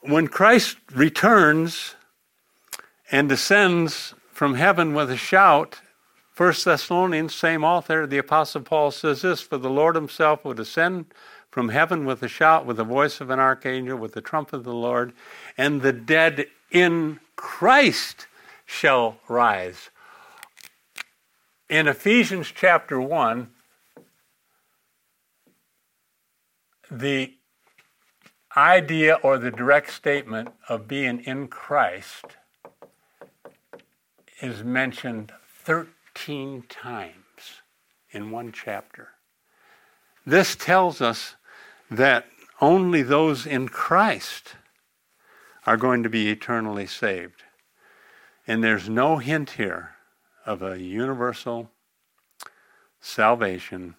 When Christ returns and descends from heaven with a shout, 1 Thessalonians, same author, the Apostle Paul says this For the Lord himself will descend from heaven with a shout, with the voice of an archangel, with the trump of the Lord, and the dead in Christ shall rise. In Ephesians chapter 1, the idea or the direct statement of being in Christ is mentioned 13 times in one chapter. This tells us that only those in Christ are going to be eternally saved. And there's no hint here of a universal salvation,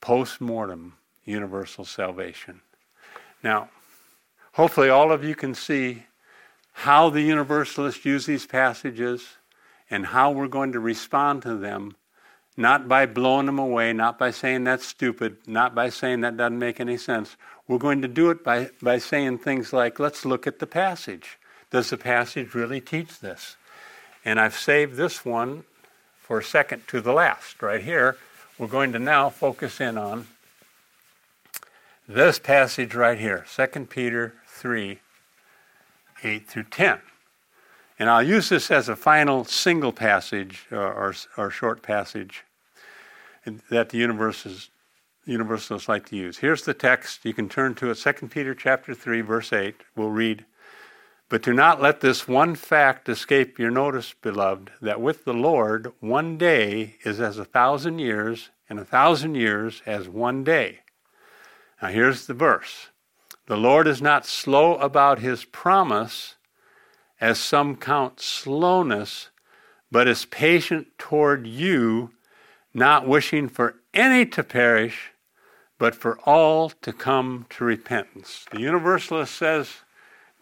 post mortem universal salvation. Now, hopefully, all of you can see how the universalists use these passages and how we're going to respond to them, not by blowing them away, not by saying that's stupid, not by saying that doesn't make any sense. We're going to do it by, by saying things like, let's look at the passage. Does the passage really teach this? And I've saved this one for second to the last, right here. We're going to now focus in on this passage right here, 2 Peter 3 8 through 10. And I'll use this as a final single passage or, or, or short passage that the universalists like to use. Here's the text. You can turn to it, 2 Peter chapter 3, verse 8. We'll read. But do not let this one fact escape your notice, beloved, that with the Lord one day is as a thousand years, and a thousand years as one day. Now here's the verse The Lord is not slow about his promise, as some count slowness, but is patient toward you, not wishing for any to perish, but for all to come to repentance. The Universalist says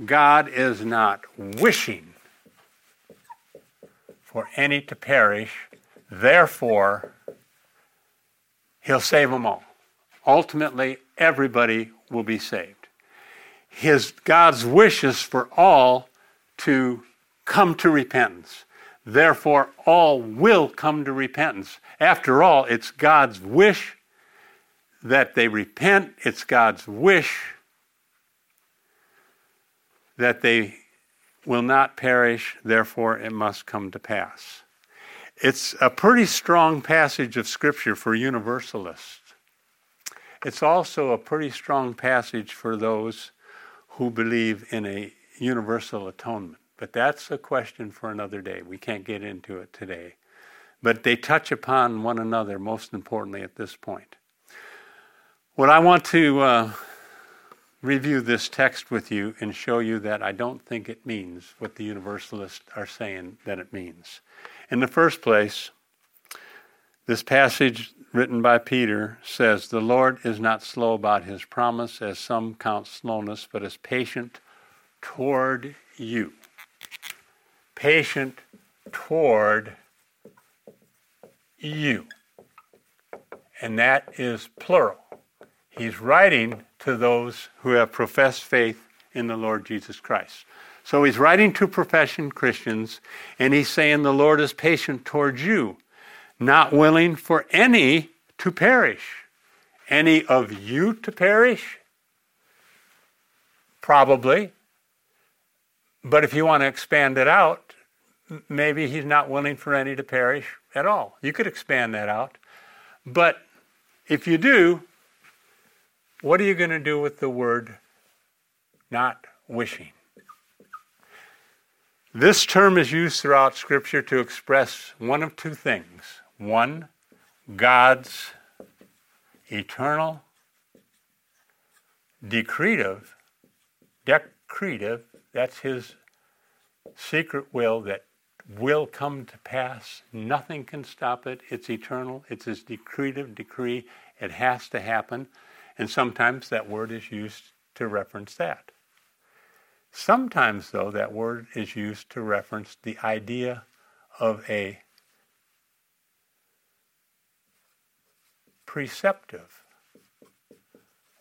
God is not wishing for any to perish, therefore, he'll save them all. Ultimately, everybody will be saved. His God's wish is for all to come to repentance. Therefore, all will come to repentance. After all, it's God's wish that they repent. It's God's wish that they will not perish. Therefore, it must come to pass. It's a pretty strong passage of Scripture for universalists. It's also a pretty strong passage for those who believe in a universal atonement. But that's a question for another day. We can't get into it today. But they touch upon one another, most importantly, at this point. What I want to uh, review this text with you and show you that I don't think it means what the universalists are saying that it means. In the first place, this passage written by Peter says, The Lord is not slow about his promise, as some count slowness, but is patient toward you. Patient toward you. And that is plural. He's writing to those who have professed faith in the Lord Jesus Christ. So he's writing to profession Christians, and he's saying the Lord is patient towards you not willing for any to perish. Any of you to perish? Probably. But if you want to expand it out, maybe he's not willing for any to perish at all. You could expand that out. But if you do, what are you going to do with the word not wishing? This term is used throughout Scripture to express one of two things one, God's eternal, decretive, decretive, that's his secret will that will come to pass. Nothing can stop it. It's eternal. It's His decretive decree. It has to happen. And sometimes that word is used to reference that. Sometimes, though, that word is used to reference the idea of a preceptive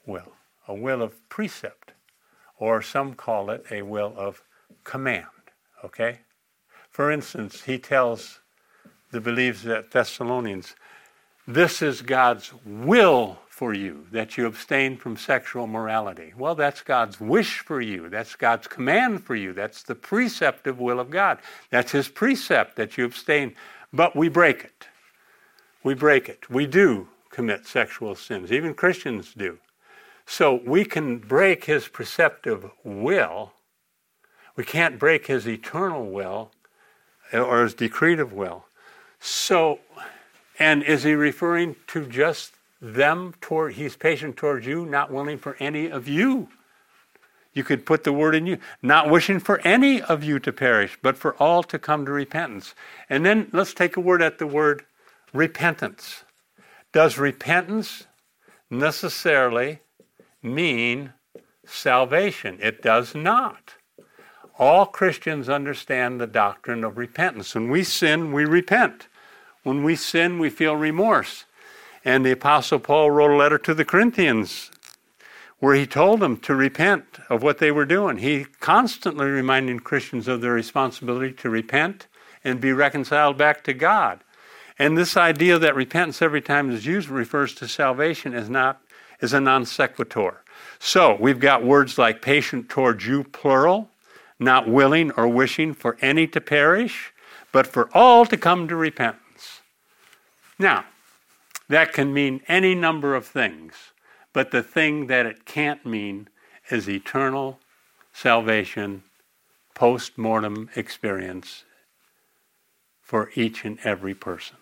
will, a will of precept, or some call it a will of command. Okay? For instance, he tells the believers at Thessalonians, this is God's will for you, that you abstain from sexual morality. Well, that's God's wish for you. That's God's command for you. That's the preceptive will of God. That's His precept that you abstain. But we break it. We break it. We do commit sexual sins. Even Christians do. So we can break His preceptive will. We can't break His eternal will or His decretive will. So, and is He referring to just them toward he's patient towards you not willing for any of you you could put the word in you not wishing for any of you to perish but for all to come to repentance and then let's take a word at the word repentance does repentance necessarily mean salvation? It does not. All christians understand the doctrine of repentance. When we sin we repent. When we sin we feel remorse. And the Apostle Paul wrote a letter to the Corinthians where he told them to repent of what they were doing. He constantly reminding Christians of their responsibility to repent and be reconciled back to God. And this idea that repentance every time is used refers to salvation is not is a non sequitur. So we've got words like patient towards you, plural, not willing or wishing for any to perish, but for all to come to repentance. Now, that can mean any number of things, but the thing that it can't mean is eternal salvation, post mortem experience for each and every person.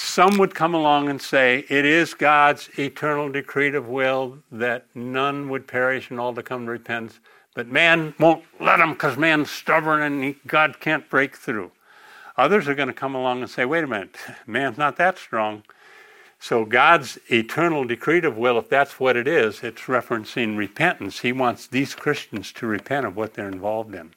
Some would come along and say it is God's eternal decretive will that none would perish and all to come to repentance, but man won't let them because man's stubborn and he, God can't break through. Others are going to come along and say, wait a minute, man's not that strong. So God's eternal decretive will, if that's what it is, it's referencing repentance. He wants these Christians to repent of what they're involved in.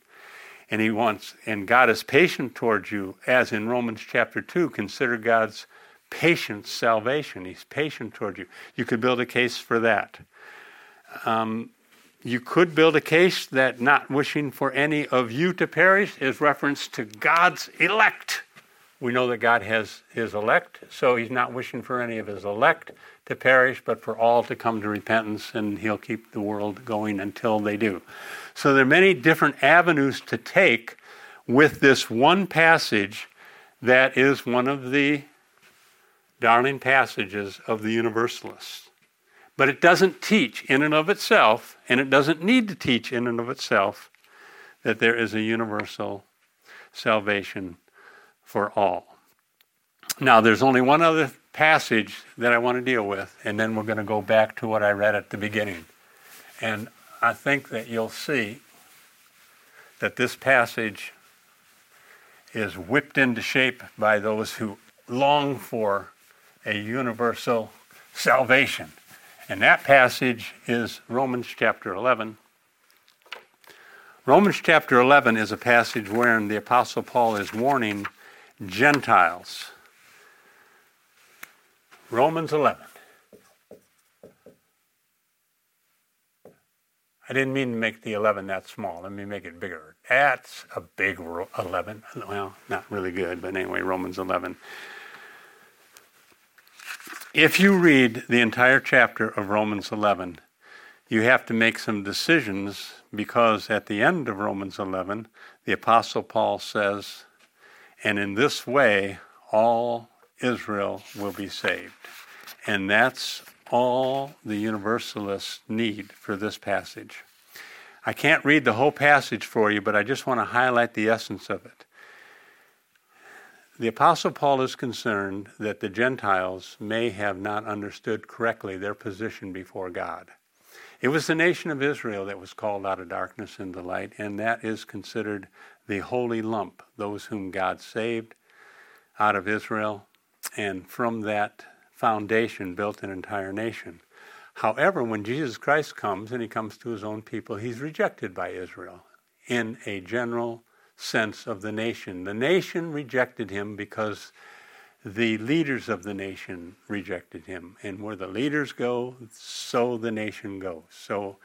And he wants, and God is patient towards you, as in Romans chapter 2, consider God's patient salvation. He's patient towards you. You could build a case for that. Um, you could build a case that not wishing for any of you to perish is reference to God's elect we know that God has his elect, so he's not wishing for any of his elect to perish, but for all to come to repentance, and he'll keep the world going until they do. So there are many different avenues to take with this one passage that is one of the darling passages of the Universalists. But it doesn't teach in and of itself, and it doesn't need to teach in and of itself, that there is a universal salvation for all. Now, there's only one other passage that I want to deal with, and then we're going to go back to what I read at the beginning. And I think that you'll see that this passage is whipped into shape by those who long for a universal salvation. And that passage is Romans chapter 11. Romans chapter 11 is a passage wherein the Apostle Paul is warning Gentiles. Romans 11. I didn't mean to make the 11 that small. Let me make it bigger. That's a big 11. Well, not really good, but anyway, Romans 11. If you read the entire chapter of Romans 11, you have to make some decisions because at the end of Romans 11, the Apostle Paul says, and in this way, all Israel will be saved. And that's all the universalists need for this passage. I can't read the whole passage for you, but I just want to highlight the essence of it. The Apostle Paul is concerned that the Gentiles may have not understood correctly their position before God. It was the nation of Israel that was called out of darkness into light, and that is considered the holy lump, those whom God saved out of Israel, and from that foundation built an entire nation. However, when Jesus Christ comes and he comes to his own people, he's rejected by Israel in a general sense of the nation. The nation rejected him because the leaders of the nation rejected him. And where the leaders go, so the nation goes. So,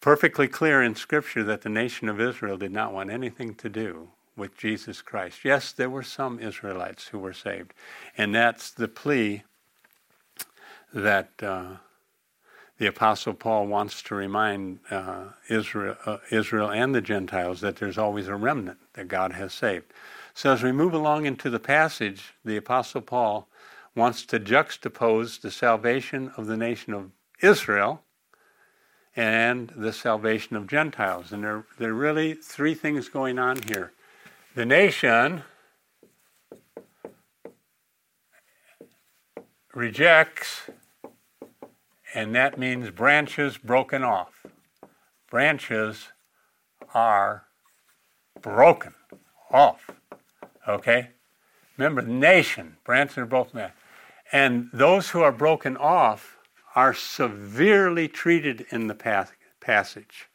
perfectly clear in Scripture that the nation of Israel did not want anything to do with Jesus Christ. Yes, there were some Israelites who were saved. And that's the plea that. Uh, the Apostle Paul wants to remind uh, Israel, uh, Israel and the Gentiles that there's always a remnant that God has saved. So as we move along into the passage, the Apostle Paul wants to juxtapose the salvation of the nation of Israel and the salvation of Gentiles. And there, there are really three things going on here. The nation rejects and that means branches broken off. Branches are broken off. Okay? Remember, the nation, branches are broken off. And those who are broken off are severely treated in the passage.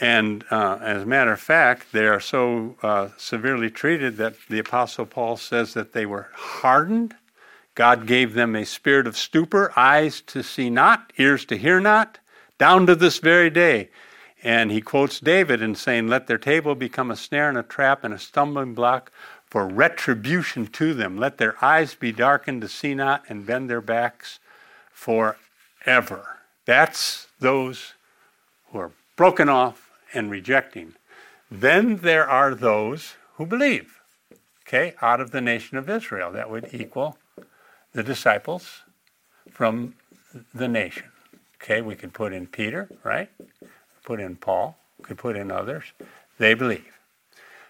And uh, as a matter of fact, they are so uh, severely treated that the Apostle Paul says that they were hardened God gave them a spirit of stupor, eyes to see not, ears to hear not, down to this very day. And he quotes David in saying, Let their table become a snare and a trap and a stumbling block for retribution to them. Let their eyes be darkened to see not and bend their backs forever. That's those who are broken off and rejecting. Then there are those who believe, okay, out of the nation of Israel. That would equal the disciples from the nation. Okay, we could put in Peter, right? Put in Paul, could put in others. They believe.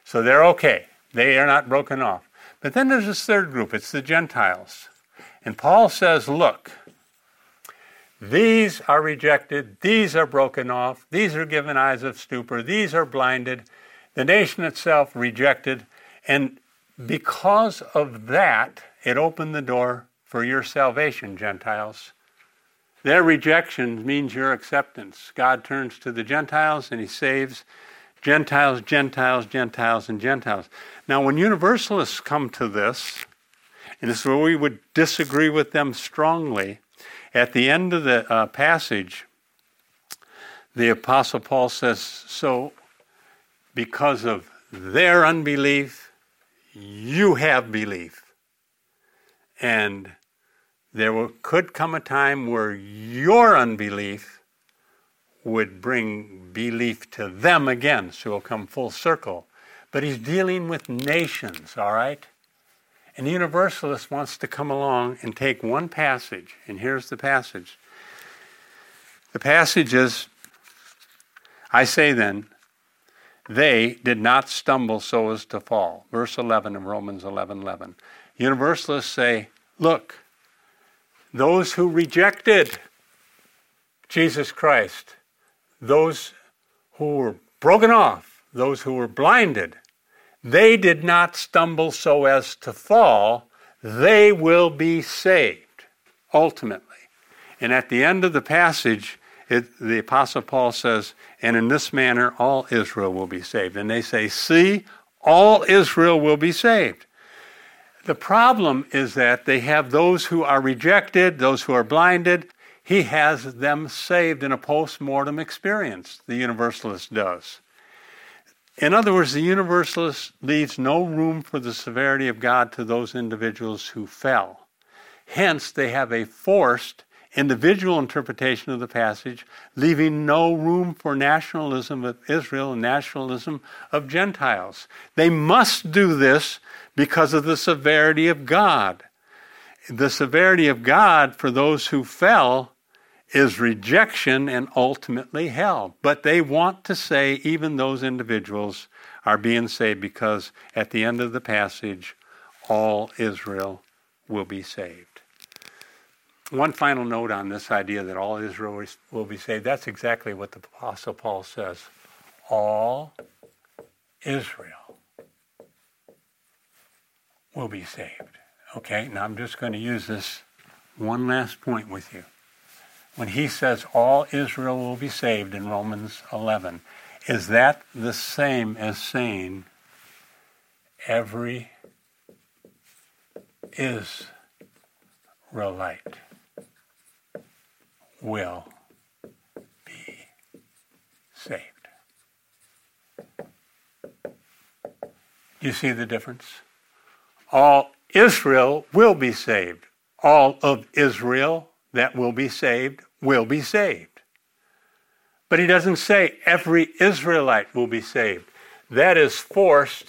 So they're okay. They are not broken off. But then there's this third group, it's the Gentiles. And Paul says, look, these are rejected, these are broken off, these are given eyes of stupor, these are blinded, the nation itself rejected, and because of that, it opened the door for your salvation, Gentiles. Their rejection means your acceptance. God turns to the Gentiles and he saves Gentiles, Gentiles, Gentiles, and Gentiles. Now, when universalists come to this, and this is where we would disagree with them strongly, at the end of the uh, passage, the Apostle Paul says, So, because of their unbelief, you have belief. And there will, could come a time where your unbelief would bring belief to them again, so it'll come full circle. But he's dealing with nations, all right? And the Universalist wants to come along and take one passage, and here's the passage. The passage is I say then, they did not stumble so as to fall. Verse 11 of Romans 11 11. Universalists say, look, those who rejected Jesus Christ, those who were broken off, those who were blinded, they did not stumble so as to fall. They will be saved, ultimately. And at the end of the passage, it, the Apostle Paul says, And in this manner all Israel will be saved. And they say, See, all Israel will be saved. The problem is that they have those who are rejected, those who are blinded. He has them saved in a post mortem experience, the Universalist does. In other words, the Universalist leaves no room for the severity of God to those individuals who fell. Hence, they have a forced individual interpretation of the passage, leaving no room for nationalism of Israel and nationalism of Gentiles. They must do this because of the severity of God. The severity of God for those who fell is rejection and ultimately hell. But they want to say even those individuals are being saved because at the end of the passage, all Israel will be saved. one final note on this idea that all Israel will be saved. That's exactly what the Apostle Paul says. All Israel will be saved. Okay, now I'm just going to use this one last point with you. When he says all Israel will be saved in Romans 11, is that the same as saying every Israelite will be saved? You see the difference? All Israel will be saved. All of Israel that will be saved will be saved. But he doesn't say every Israelite will be saved. That is forced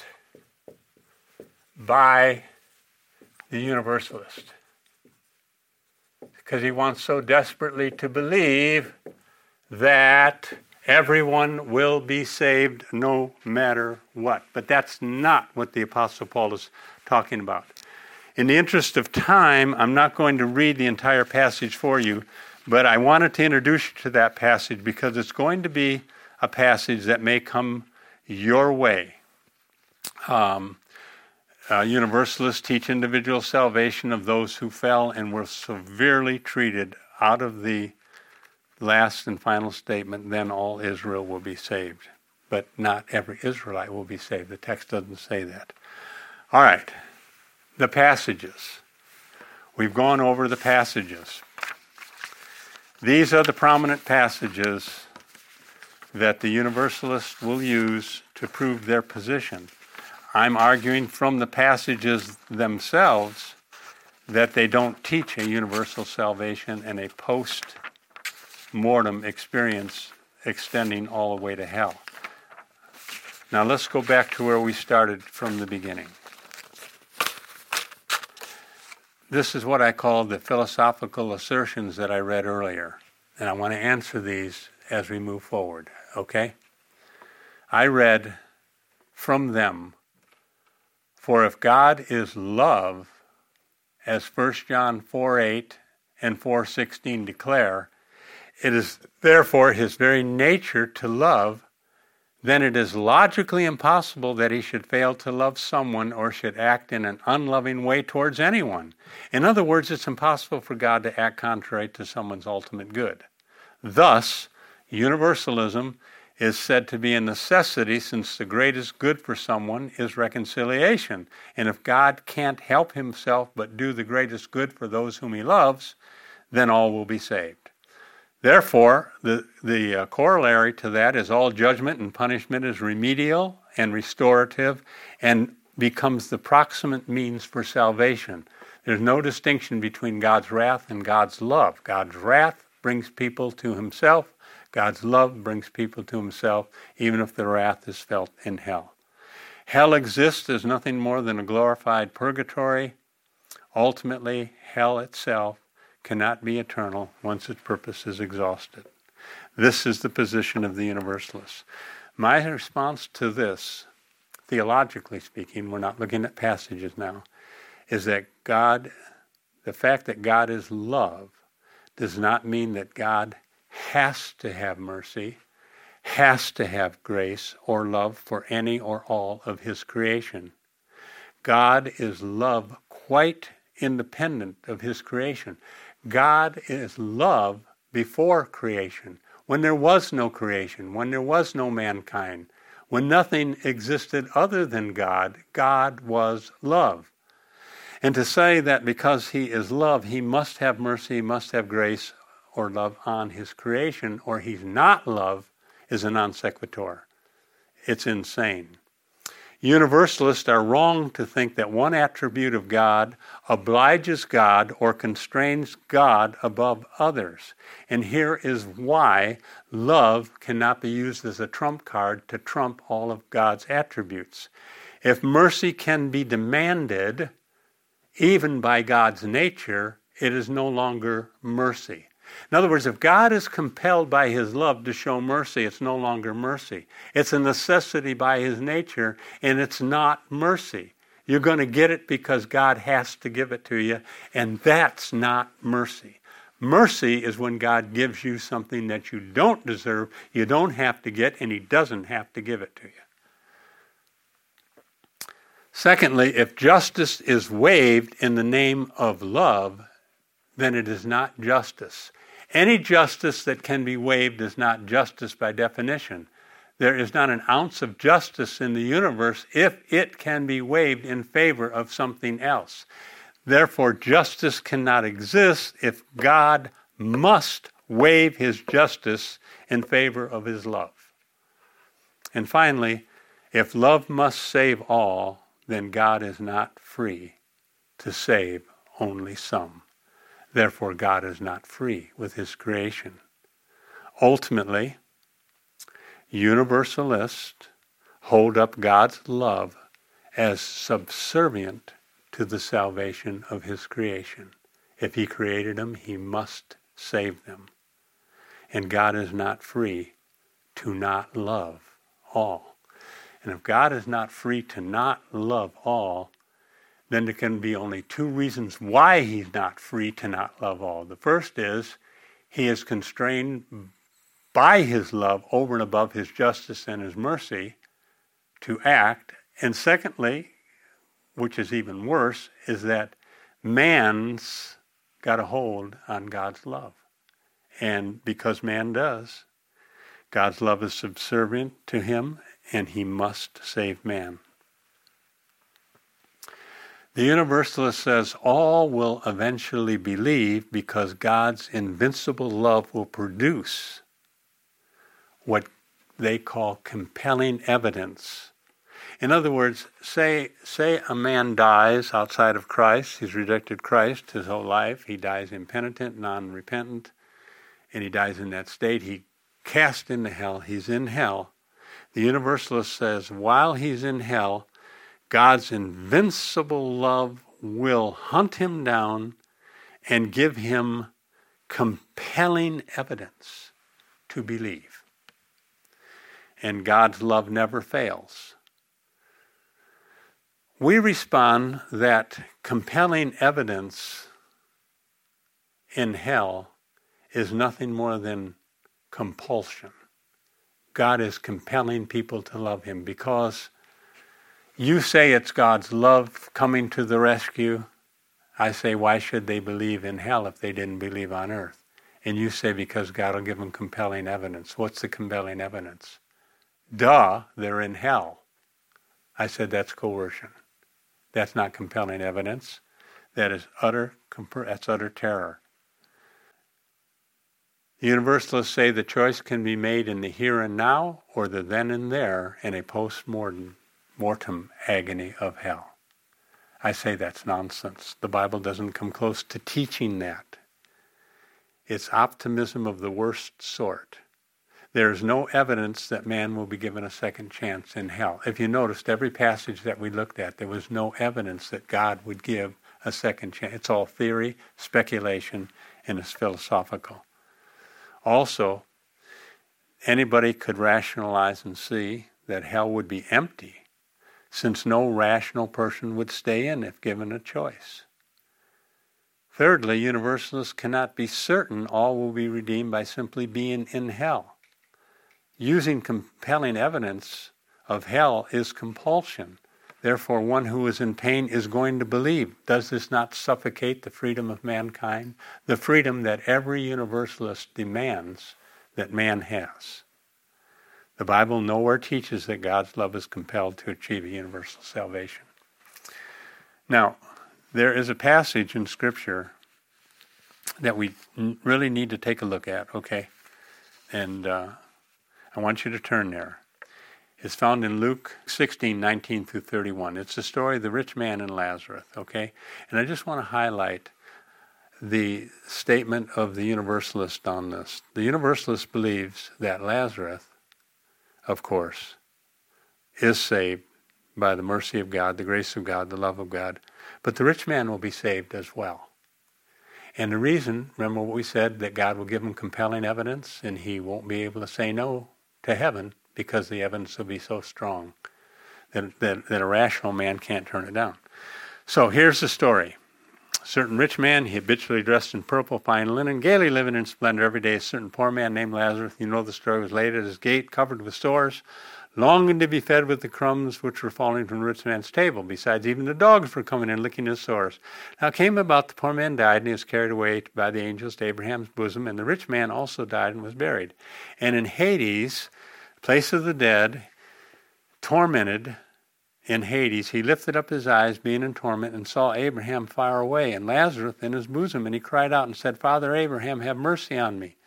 by the Universalist. Because he wants so desperately to believe that everyone will be saved no matter what. But that's not what the Apostle Paul is talking about. In the interest of time, I'm not going to read the entire passage for you, but I wanted to introduce you to that passage because it's going to be a passage that may come your way. Um, uh, universalists teach individual salvation of those who fell and were severely treated out of the last and final statement, then all Israel will be saved. But not every Israelite will be saved. The text doesn't say that. All right the passages. We've gone over the passages. These are the prominent passages that the Universalists will use to prove their position. I'm arguing from the passages themselves that they don't teach a universal salvation and a post mortem experience extending all the way to hell. Now let's go back to where we started from the beginning. This is what I call the philosophical assertions that I read earlier. And I want to answer these as we move forward, okay? I read from them For if God is love, as 1 John 4 8 and 4:16 declare, it is therefore his very nature to love then it is logically impossible that he should fail to love someone or should act in an unloving way towards anyone. In other words, it's impossible for God to act contrary to someone's ultimate good. Thus, universalism is said to be a necessity since the greatest good for someone is reconciliation. And if God can't help himself but do the greatest good for those whom he loves, then all will be saved. Therefore, the, the uh, corollary to that is all judgment and punishment is remedial and restorative and becomes the proximate means for salvation. There's no distinction between God's wrath and God's love. God's wrath brings people to himself, God's love brings people to himself, even if the wrath is felt in hell. Hell exists as nothing more than a glorified purgatory. Ultimately, hell itself cannot be eternal once its purpose is exhausted. This is the position of the Universalists. My response to this, theologically speaking, we're not looking at passages now, is that God, the fact that God is love, does not mean that God has to have mercy, has to have grace or love for any or all of His creation. God is love quite independent of His creation. God is love before creation, when there was no creation, when there was no mankind, when nothing existed other than God, God was love. And to say that because He is love, He must have mercy, must have grace or love on His creation, or He's not love, is a non sequitur. It's insane. Universalists are wrong to think that one attribute of God obliges God or constrains God above others. And here is why love cannot be used as a trump card to trump all of God's attributes. If mercy can be demanded, even by God's nature, it is no longer mercy. In other words, if God is compelled by his love to show mercy, it's no longer mercy. It's a necessity by his nature, and it's not mercy. You're going to get it because God has to give it to you, and that's not mercy. Mercy is when God gives you something that you don't deserve, you don't have to get, and He doesn't have to give it to you. Secondly, if justice is waived in the name of love, then it is not justice. Any justice that can be waived is not justice by definition. There is not an ounce of justice in the universe if it can be waived in favor of something else. Therefore, justice cannot exist if God must waive his justice in favor of his love. And finally, if love must save all, then God is not free to save only some. Therefore, God is not free with his creation. Ultimately, universalists hold up God's love as subservient to the salvation of his creation. If he created them, he must save them. And God is not free to not love all. And if God is not free to not love all, then there can be only two reasons why he's not free to not love all. The first is he is constrained by his love over and above his justice and his mercy to act. And secondly, which is even worse, is that man's got a hold on God's love. And because man does, God's love is subservient to him and he must save man. The Universalist says all will eventually believe because God's invincible love will produce what they call compelling evidence. In other words, say, say a man dies outside of Christ, he's rejected Christ his whole life, he dies impenitent, non repentant, and he dies in that state, he cast into hell, he's in hell. The Universalist says while he's in hell, God's invincible love will hunt him down and give him compelling evidence to believe. And God's love never fails. We respond that compelling evidence in hell is nothing more than compulsion. God is compelling people to love Him because you say it's God's love coming to the rescue. I say, why should they believe in hell if they didn't believe on earth? And you say, because God will give them compelling evidence. What's the compelling evidence? Duh, they're in hell. I said, that's coercion. That's not compelling evidence. That is utter, that's utter terror. Universalists say the choice can be made in the here and now or the then and there in a post mortem agony of hell. I say that's nonsense. The Bible doesn't come close to teaching that. It's optimism of the worst sort. There is no evidence that man will be given a second chance in hell. If you noticed, every passage that we looked at, there was no evidence that God would give a second chance. It's all theory, speculation, and it's philosophical. Also, anybody could rationalize and see that hell would be empty since no rational person would stay in if given a choice. Thirdly, universalists cannot be certain all will be redeemed by simply being in hell. Using compelling evidence of hell is compulsion. Therefore, one who is in pain is going to believe. Does this not suffocate the freedom of mankind? The freedom that every universalist demands that man has. The Bible nowhere teaches that God's love is compelled to achieve a universal salvation. Now, there is a passage in Scripture that we really need to take a look at, okay? And uh, I want you to turn there. It's found in Luke 16, 19 through 31. It's the story of the rich man and Lazarus, okay? And I just want to highlight the statement of the Universalist on this. The Universalist believes that Lazarus of course, is saved by the mercy of God, the grace of God, the love of God. But the rich man will be saved as well. And the reason, remember what we said, that God will give him compelling evidence and he won't be able to say no to heaven because the evidence will be so strong that, that, that a rational man can't turn it down. So here's the story. Certain rich man, he habitually dressed in purple, fine linen, gaily living in splendor every day. A certain poor man named Lazarus, you know the story, was laid at his gate, covered with sores, longing to be fed with the crumbs which were falling from the rich man's table. Besides, even the dogs were coming and licking his sores. Now it came about the poor man died, and he was carried away by the angels to Abraham's bosom, and the rich man also died and was buried. And in Hades, place of the dead, tormented, in Hades, he lifted up his eyes, being in torment, and saw Abraham far away, and Lazarus in his bosom. And he cried out and said, Father Abraham, have mercy on me.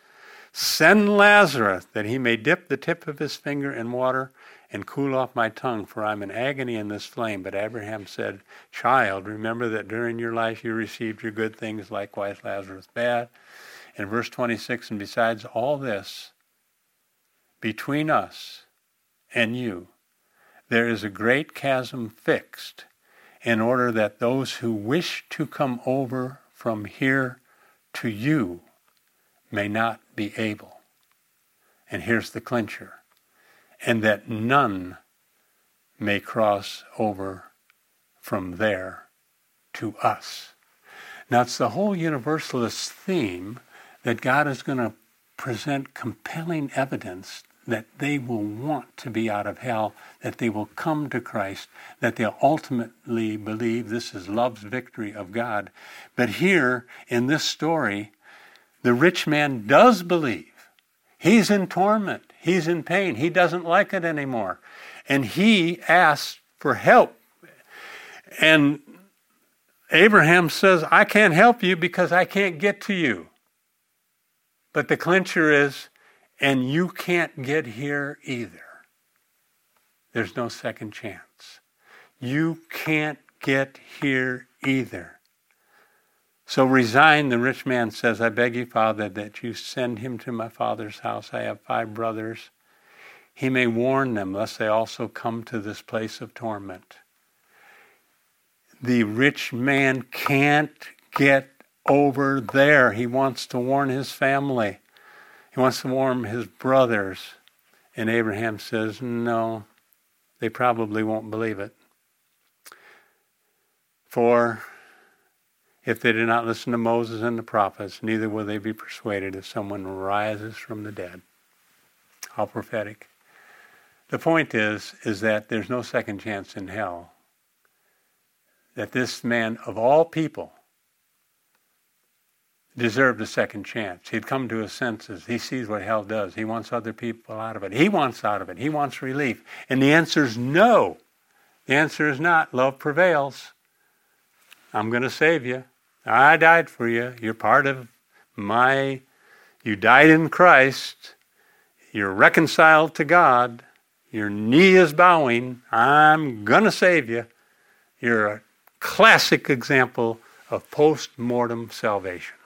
Send Lazarus, that he may dip the tip of his finger in water and cool off my tongue, for I'm in agony in this flame. But Abraham said, Child, remember that during your life you received your good things, likewise Lazarus bad. In verse 26, and besides all this, between us and you, there is a great chasm fixed in order that those who wish to come over from here to you may not be able. And here's the clincher and that none may cross over from there to us. Now, it's the whole universalist theme that God is going to present compelling evidence that they will want to be out of hell, that they will come to Christ, that they'll ultimately believe this is love's victory of God. But here in this story, the rich man does believe. He's in torment, he's in pain, he doesn't like it anymore. And he asks for help. And Abraham says, I can't help you because I can't get to you. But the clincher is, and you can't get here either. There's no second chance. You can't get here either. So resign, the rich man says, I beg you, Father, that you send him to my father's house. I have five brothers. He may warn them, lest they also come to this place of torment. The rich man can't get over there. He wants to warn his family. He wants to warn his brothers. And Abraham says, No, they probably won't believe it. For if they do not listen to Moses and the prophets, neither will they be persuaded if someone rises from the dead. How prophetic. The point is, is that there's no second chance in hell. That this man, of all people, deserved a second chance. He'd come to his senses. He sees what hell does. He wants other people out of it. He wants out of it. He wants relief. And the answer is no. The answer is not. Love prevails. I'm going to save you. I died for you. You're part of my. You died in Christ. You're reconciled to God. Your knee is bowing. I'm going to save you. You're a classic example of post mortem salvation.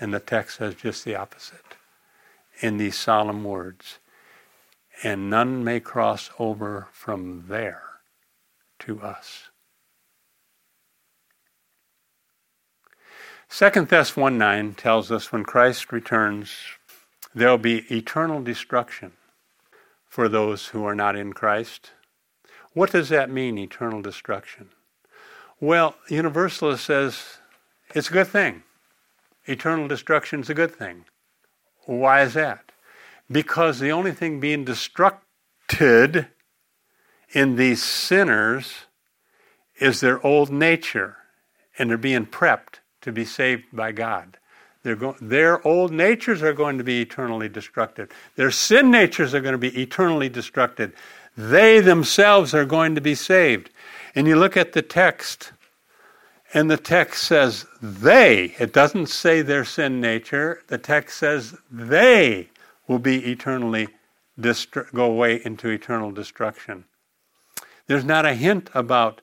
And the text says just the opposite in these solemn words. And none may cross over from there to us. Second Thess 1 9 tells us when Christ returns, there will be eternal destruction for those who are not in Christ. What does that mean, eternal destruction? Well, Universalist says it's a good thing eternal destruction is a good thing. Why is that? Because the only thing being destructed in these sinners is their old nature, and they're being prepped to be saved by God. Go- their old natures are going to be eternally destructed. Their sin natures are going to be eternally destructed. They themselves are going to be saved. And you look at the text and the text says they, it doesn't say their sin nature, the text says they will be eternally destru- go away into eternal destruction. There's not a hint about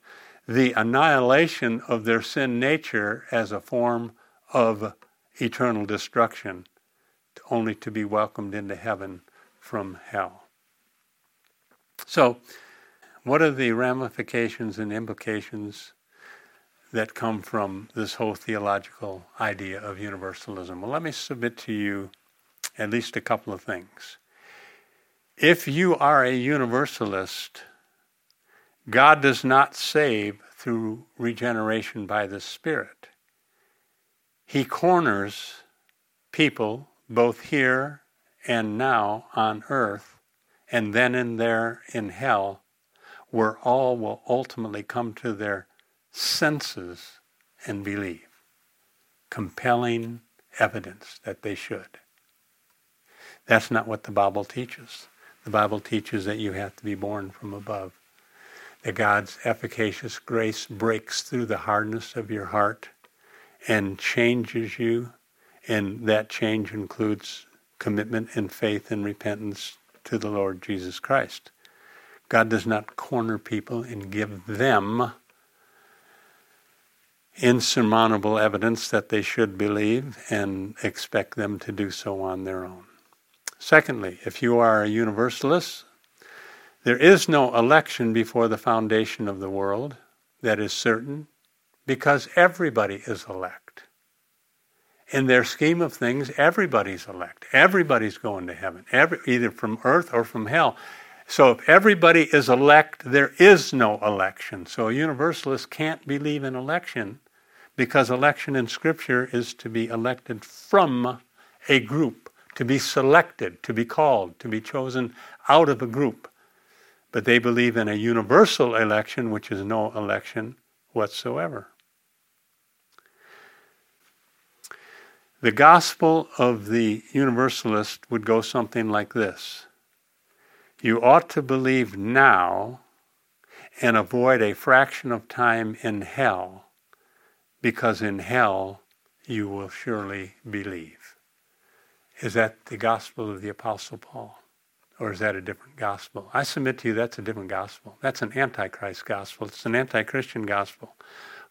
the annihilation of their sin nature as a form of eternal destruction, only to be welcomed into heaven from hell. So, what are the ramifications and implications that come from this whole theological idea of universalism. Well, let me submit to you at least a couple of things. If you are a universalist, God does not save through regeneration by the Spirit. he corners people both here and now on earth, and then and there in hell, where all will ultimately come to their senses and believe. Compelling evidence that they should. That's not what the Bible teaches. The Bible teaches that you have to be born from above. That God's efficacious grace breaks through the hardness of your heart and changes you, and that change includes commitment and faith and repentance to the Lord Jesus Christ. God does not corner people and give them insurmountable evidence that they should believe and expect them to do so on their own. Secondly, if you are a universalist, there is no election before the foundation of the world that is certain because everybody is elect. In their scheme of things, everybody's elect. Everybody's going to heaven, every, either from earth or from hell. So if everybody is elect, there is no election. So a universalist can't believe in election because election in Scripture is to be elected from a group, to be selected, to be called, to be chosen out of a group. But they believe in a universal election, which is no election whatsoever. The gospel of the universalist would go something like this You ought to believe now and avoid a fraction of time in hell because in hell you will surely believe. Is that the gospel of the Apostle Paul? Or is that a different gospel? I submit to you that's a different gospel. That's an antichrist gospel. It's an anti Christian gospel.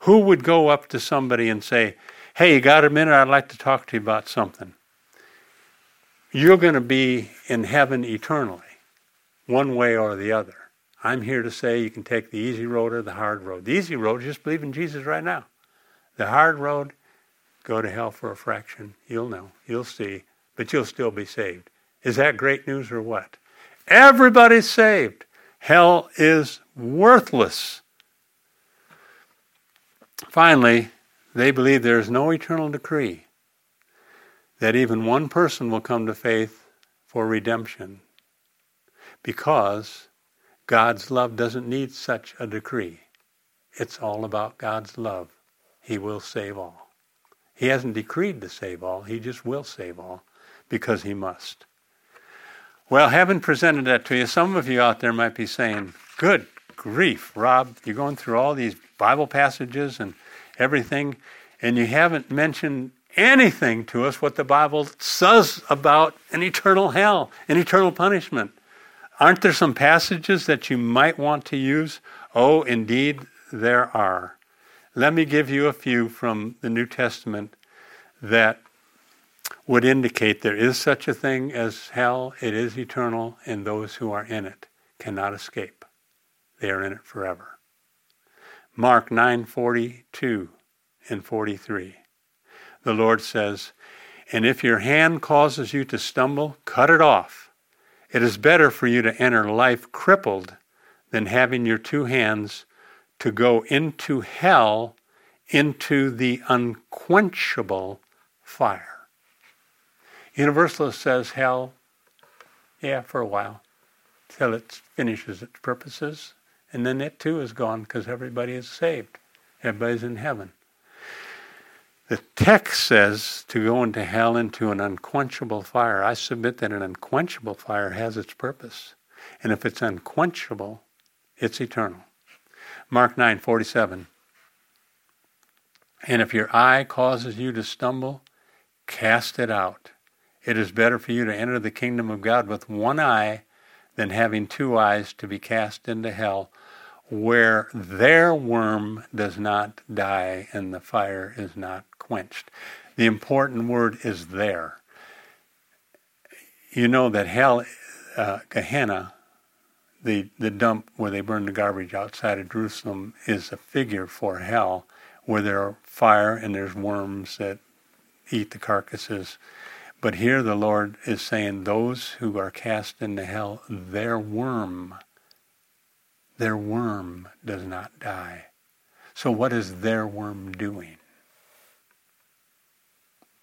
Who would go up to somebody and say, Hey, you got a minute? I'd like to talk to you about something. You're going to be in heaven eternally, one way or the other. I'm here to say you can take the easy road or the hard road. The easy road is just believe in Jesus right now. The hard road, go to hell for a fraction. You'll know. You'll see. But you'll still be saved. Is that great news or what? Everybody's saved. Hell is worthless. Finally, they believe there is no eternal decree that even one person will come to faith for redemption because God's love doesn't need such a decree. It's all about God's love he will save all. He hasn't decreed to save all, he just will save all because he must. Well, having presented that to you, some of you out there might be saying, Good grief, Rob, you're going through all these Bible passages and everything, and you haven't mentioned anything to us what the Bible says about an eternal hell, an eternal punishment. Aren't there some passages that you might want to use? Oh, indeed, there are. Let me give you a few from the New Testament that would indicate there is such a thing as hell, it is eternal, and those who are in it cannot escape. They are in it forever. Mark 9:42 and 43. The Lord says, "And if your hand causes you to stumble, cut it off. It is better for you to enter life crippled than having your two hands to go into hell, into the unquenchable fire. Universalist says hell, yeah, for a while, till it finishes its purposes, and then it too is gone because everybody is saved. Everybody's in heaven. The text says to go into hell into an unquenchable fire. I submit that an unquenchable fire has its purpose. And if it's unquenchable, it's eternal. Mark 9 47. And if your eye causes you to stumble, cast it out. It is better for you to enter the kingdom of God with one eye than having two eyes to be cast into hell, where their worm does not die and the fire is not quenched. The important word is there. You know that hell, uh, Gehenna, the, the dump where they burn the garbage outside of Jerusalem is a figure for hell, where there are fire and there's worms that eat the carcasses. But here the Lord is saying, those who are cast into hell, their worm, their worm does not die. So what is their worm doing?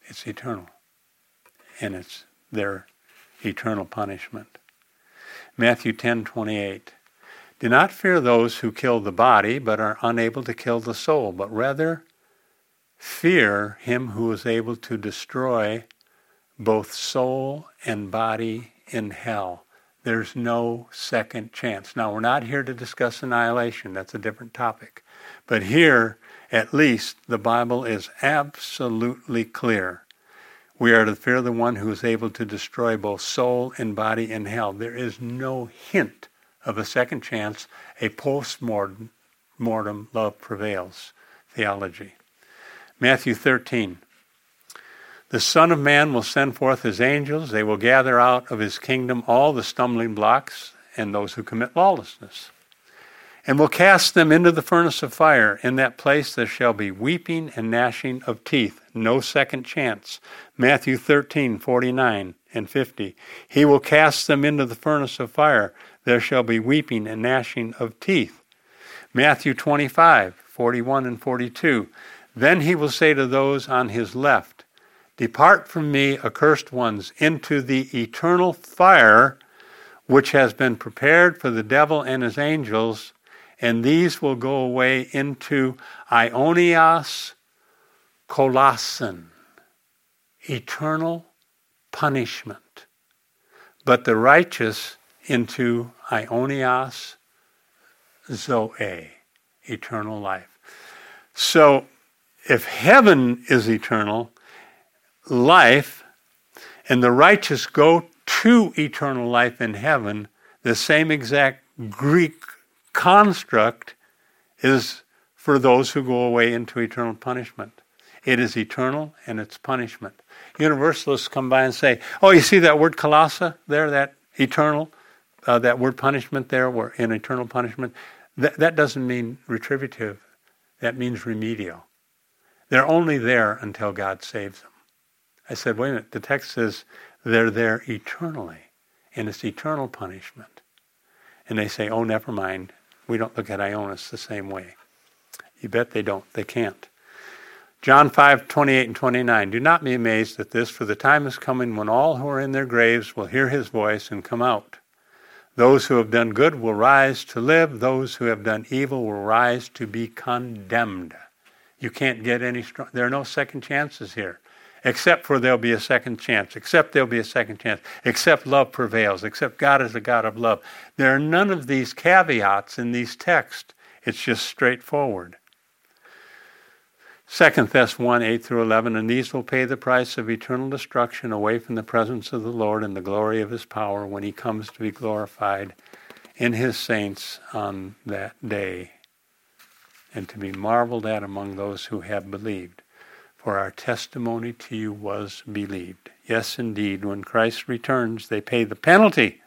It's eternal. And it's their eternal punishment. Matthew 10:28 Do not fear those who kill the body but are unable to kill the soul, but rather fear him who is able to destroy both soul and body in hell. There's no second chance. Now, we're not here to discuss annihilation, that's a different topic. But here, at least, the Bible is absolutely clear. We are to fear the one who is able to destroy both soul and body in hell. There is no hint of a second chance, a post mortem love prevails theology. Matthew 13. The Son of Man will send forth his angels. They will gather out of his kingdom all the stumbling blocks and those who commit lawlessness, and will cast them into the furnace of fire. In that place there shall be weeping and gnashing of teeth. No second chance. Matthew 13, 49 and 50. He will cast them into the furnace of fire. There shall be weeping and gnashing of teeth. Matthew 25, 41 and 42. Then he will say to those on his left, Depart from me, accursed ones, into the eternal fire which has been prepared for the devil and his angels, and these will go away into Aionios Kolason, eternal punishment. But the righteous into Aionios Zoe, eternal life. So, if heaven is eternal, life and the righteous go to eternal life in heaven, the same exact Greek construct is for those who go away into eternal punishment. It is eternal and it's punishment. Universalists come by and say, Oh, you see that word kalasa there, that eternal, uh, that word punishment there, where in eternal punishment? That doesn't mean retributive, that means remedial. They're only there until God saves them. I said, wait a minute, the text says they're there eternally, and it's eternal punishment. And they say, oh, never mind, we don't look at Aionios the same way. You bet they don't. They can't. John 5, 28 and 29. Do not be amazed at this, for the time is coming when all who are in their graves will hear his voice and come out. Those who have done good will rise to live, those who have done evil will rise to be condemned. You can't get any strong. There are no second chances here except for there'll be a second chance, except there'll be a second chance, except love prevails, except God is a God of love. There are none of these caveats in these texts. It's just straightforward. 2 Thess 1 8 through 11, and these will pay the price of eternal destruction away from the presence of the Lord and the glory of his power when he comes to be glorified in his saints on that day, and to be marveled at among those who have believed for our testimony to you was believed. Yes, indeed, when Christ returns, they pay the penalty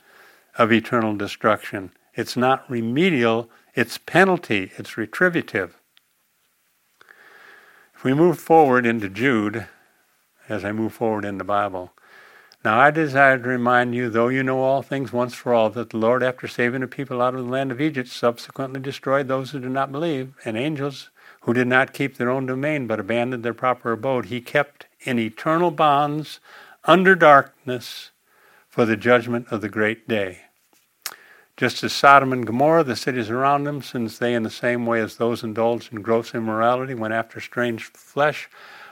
of eternal destruction. It's not remedial, it's penalty, it's retributive. If we move forward into Jude, as I move forward in the Bible, now I desire to remind you, though you know all things once for all, that the Lord, after saving the people out of the land of Egypt, subsequently destroyed those who did not believe, and angels who did not keep their own domain but abandoned their proper abode, he kept in eternal bonds under darkness for the judgment of the great day. Just as Sodom and Gomorrah, the cities around them, since they, in the same way as those indulged in gross immorality, went after strange flesh,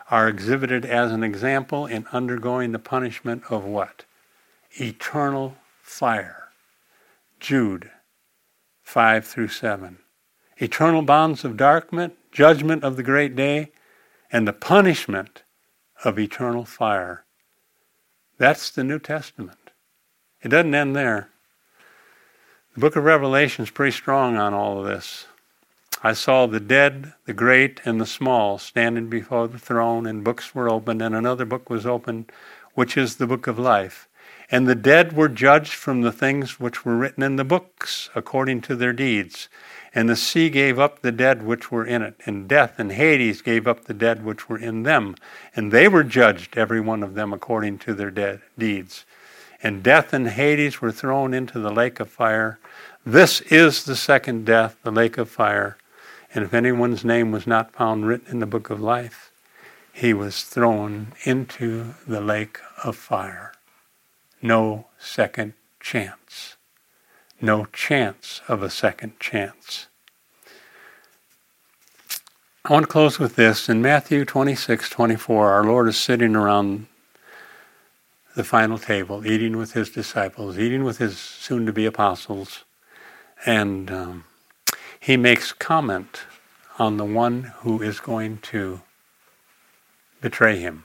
are exhibited as an example in undergoing the punishment of what? Eternal fire. Jude 5 through 7. Eternal bonds of darkness, judgment of the great day, and the punishment of eternal fire. That's the New Testament. It doesn't end there. The book of Revelation is pretty strong on all of this. I saw the dead, the great, and the small standing before the throne, and books were opened, and another book was opened, which is the book of life. And the dead were judged from the things which were written in the books according to their deeds. And the sea gave up the dead which were in it, and death and Hades gave up the dead which were in them. And they were judged, every one of them, according to their dead deeds. And death and Hades were thrown into the lake of fire. This is the second death, the lake of fire. And if anyone's name was not found written in the book of life, he was thrown into the lake of fire. No second chance. No chance of a second chance. I want to close with this. In Matthew 26 24, our Lord is sitting around the final table, eating with his disciples, eating with his soon to be apostles, and um, he makes comment on the one who is going to betray him.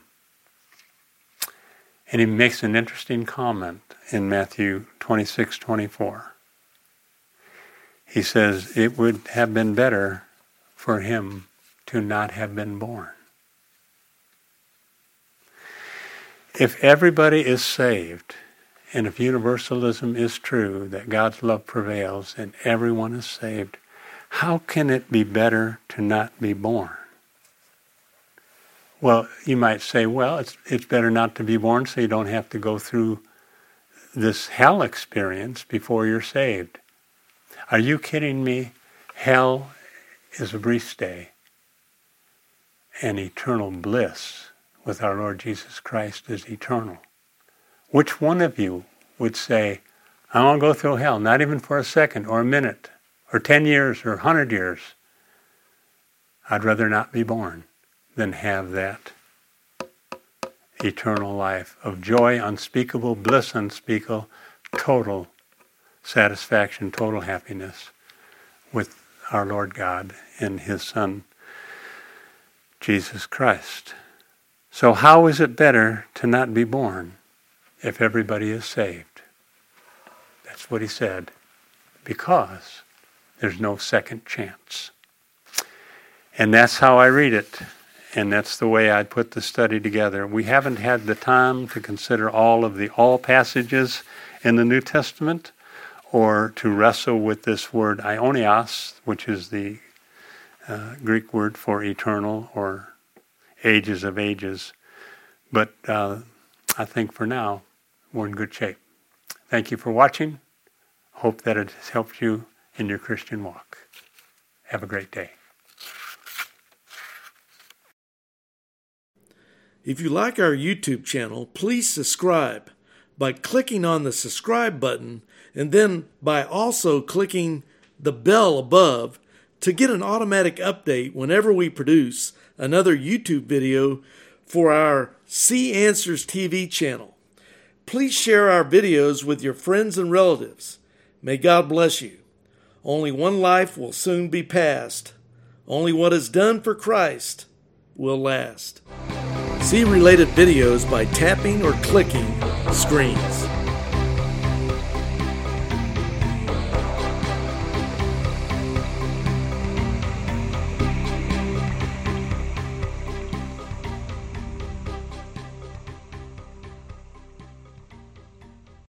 And he makes an interesting comment in Matthew 26 24. He says, It would have been better for him to not have been born. If everybody is saved, and if universalism is true, that God's love prevails and everyone is saved, how can it be better to not be born? Well, you might say, well, it's, it's better not to be born so you don't have to go through this hell experience before you're saved. Are you kidding me? Hell is a brief stay and eternal bliss with our Lord Jesus Christ is eternal. Which one of you would say, I won't go through hell, not even for a second or a minute or 10 years or 100 years? I'd rather not be born than have that eternal life of joy unspeakable, bliss unspeakable, total satisfaction, total happiness with our Lord God and His Son Jesus Christ. So, how is it better to not be born if everybody is saved? That's what he said. Because there's no second chance. And that's how I read it. And that's the way I put the study together. We haven't had the time to consider all of the all passages in the New Testament or to wrestle with this word aionios, which is the uh, Greek word for eternal or ages of ages. But uh, I think for now, we're in good shape. Thank you for watching. Hope that it has helped you in your Christian walk. Have a great day. If you like our YouTube channel, please subscribe by clicking on the subscribe button and then by also clicking the bell above to get an automatic update whenever we produce another YouTube video for our CAnswers TV channel. Please share our videos with your friends and relatives. May God bless you. Only one life will soon be passed. Only what is done for Christ will last. See related videos by tapping or clicking screens.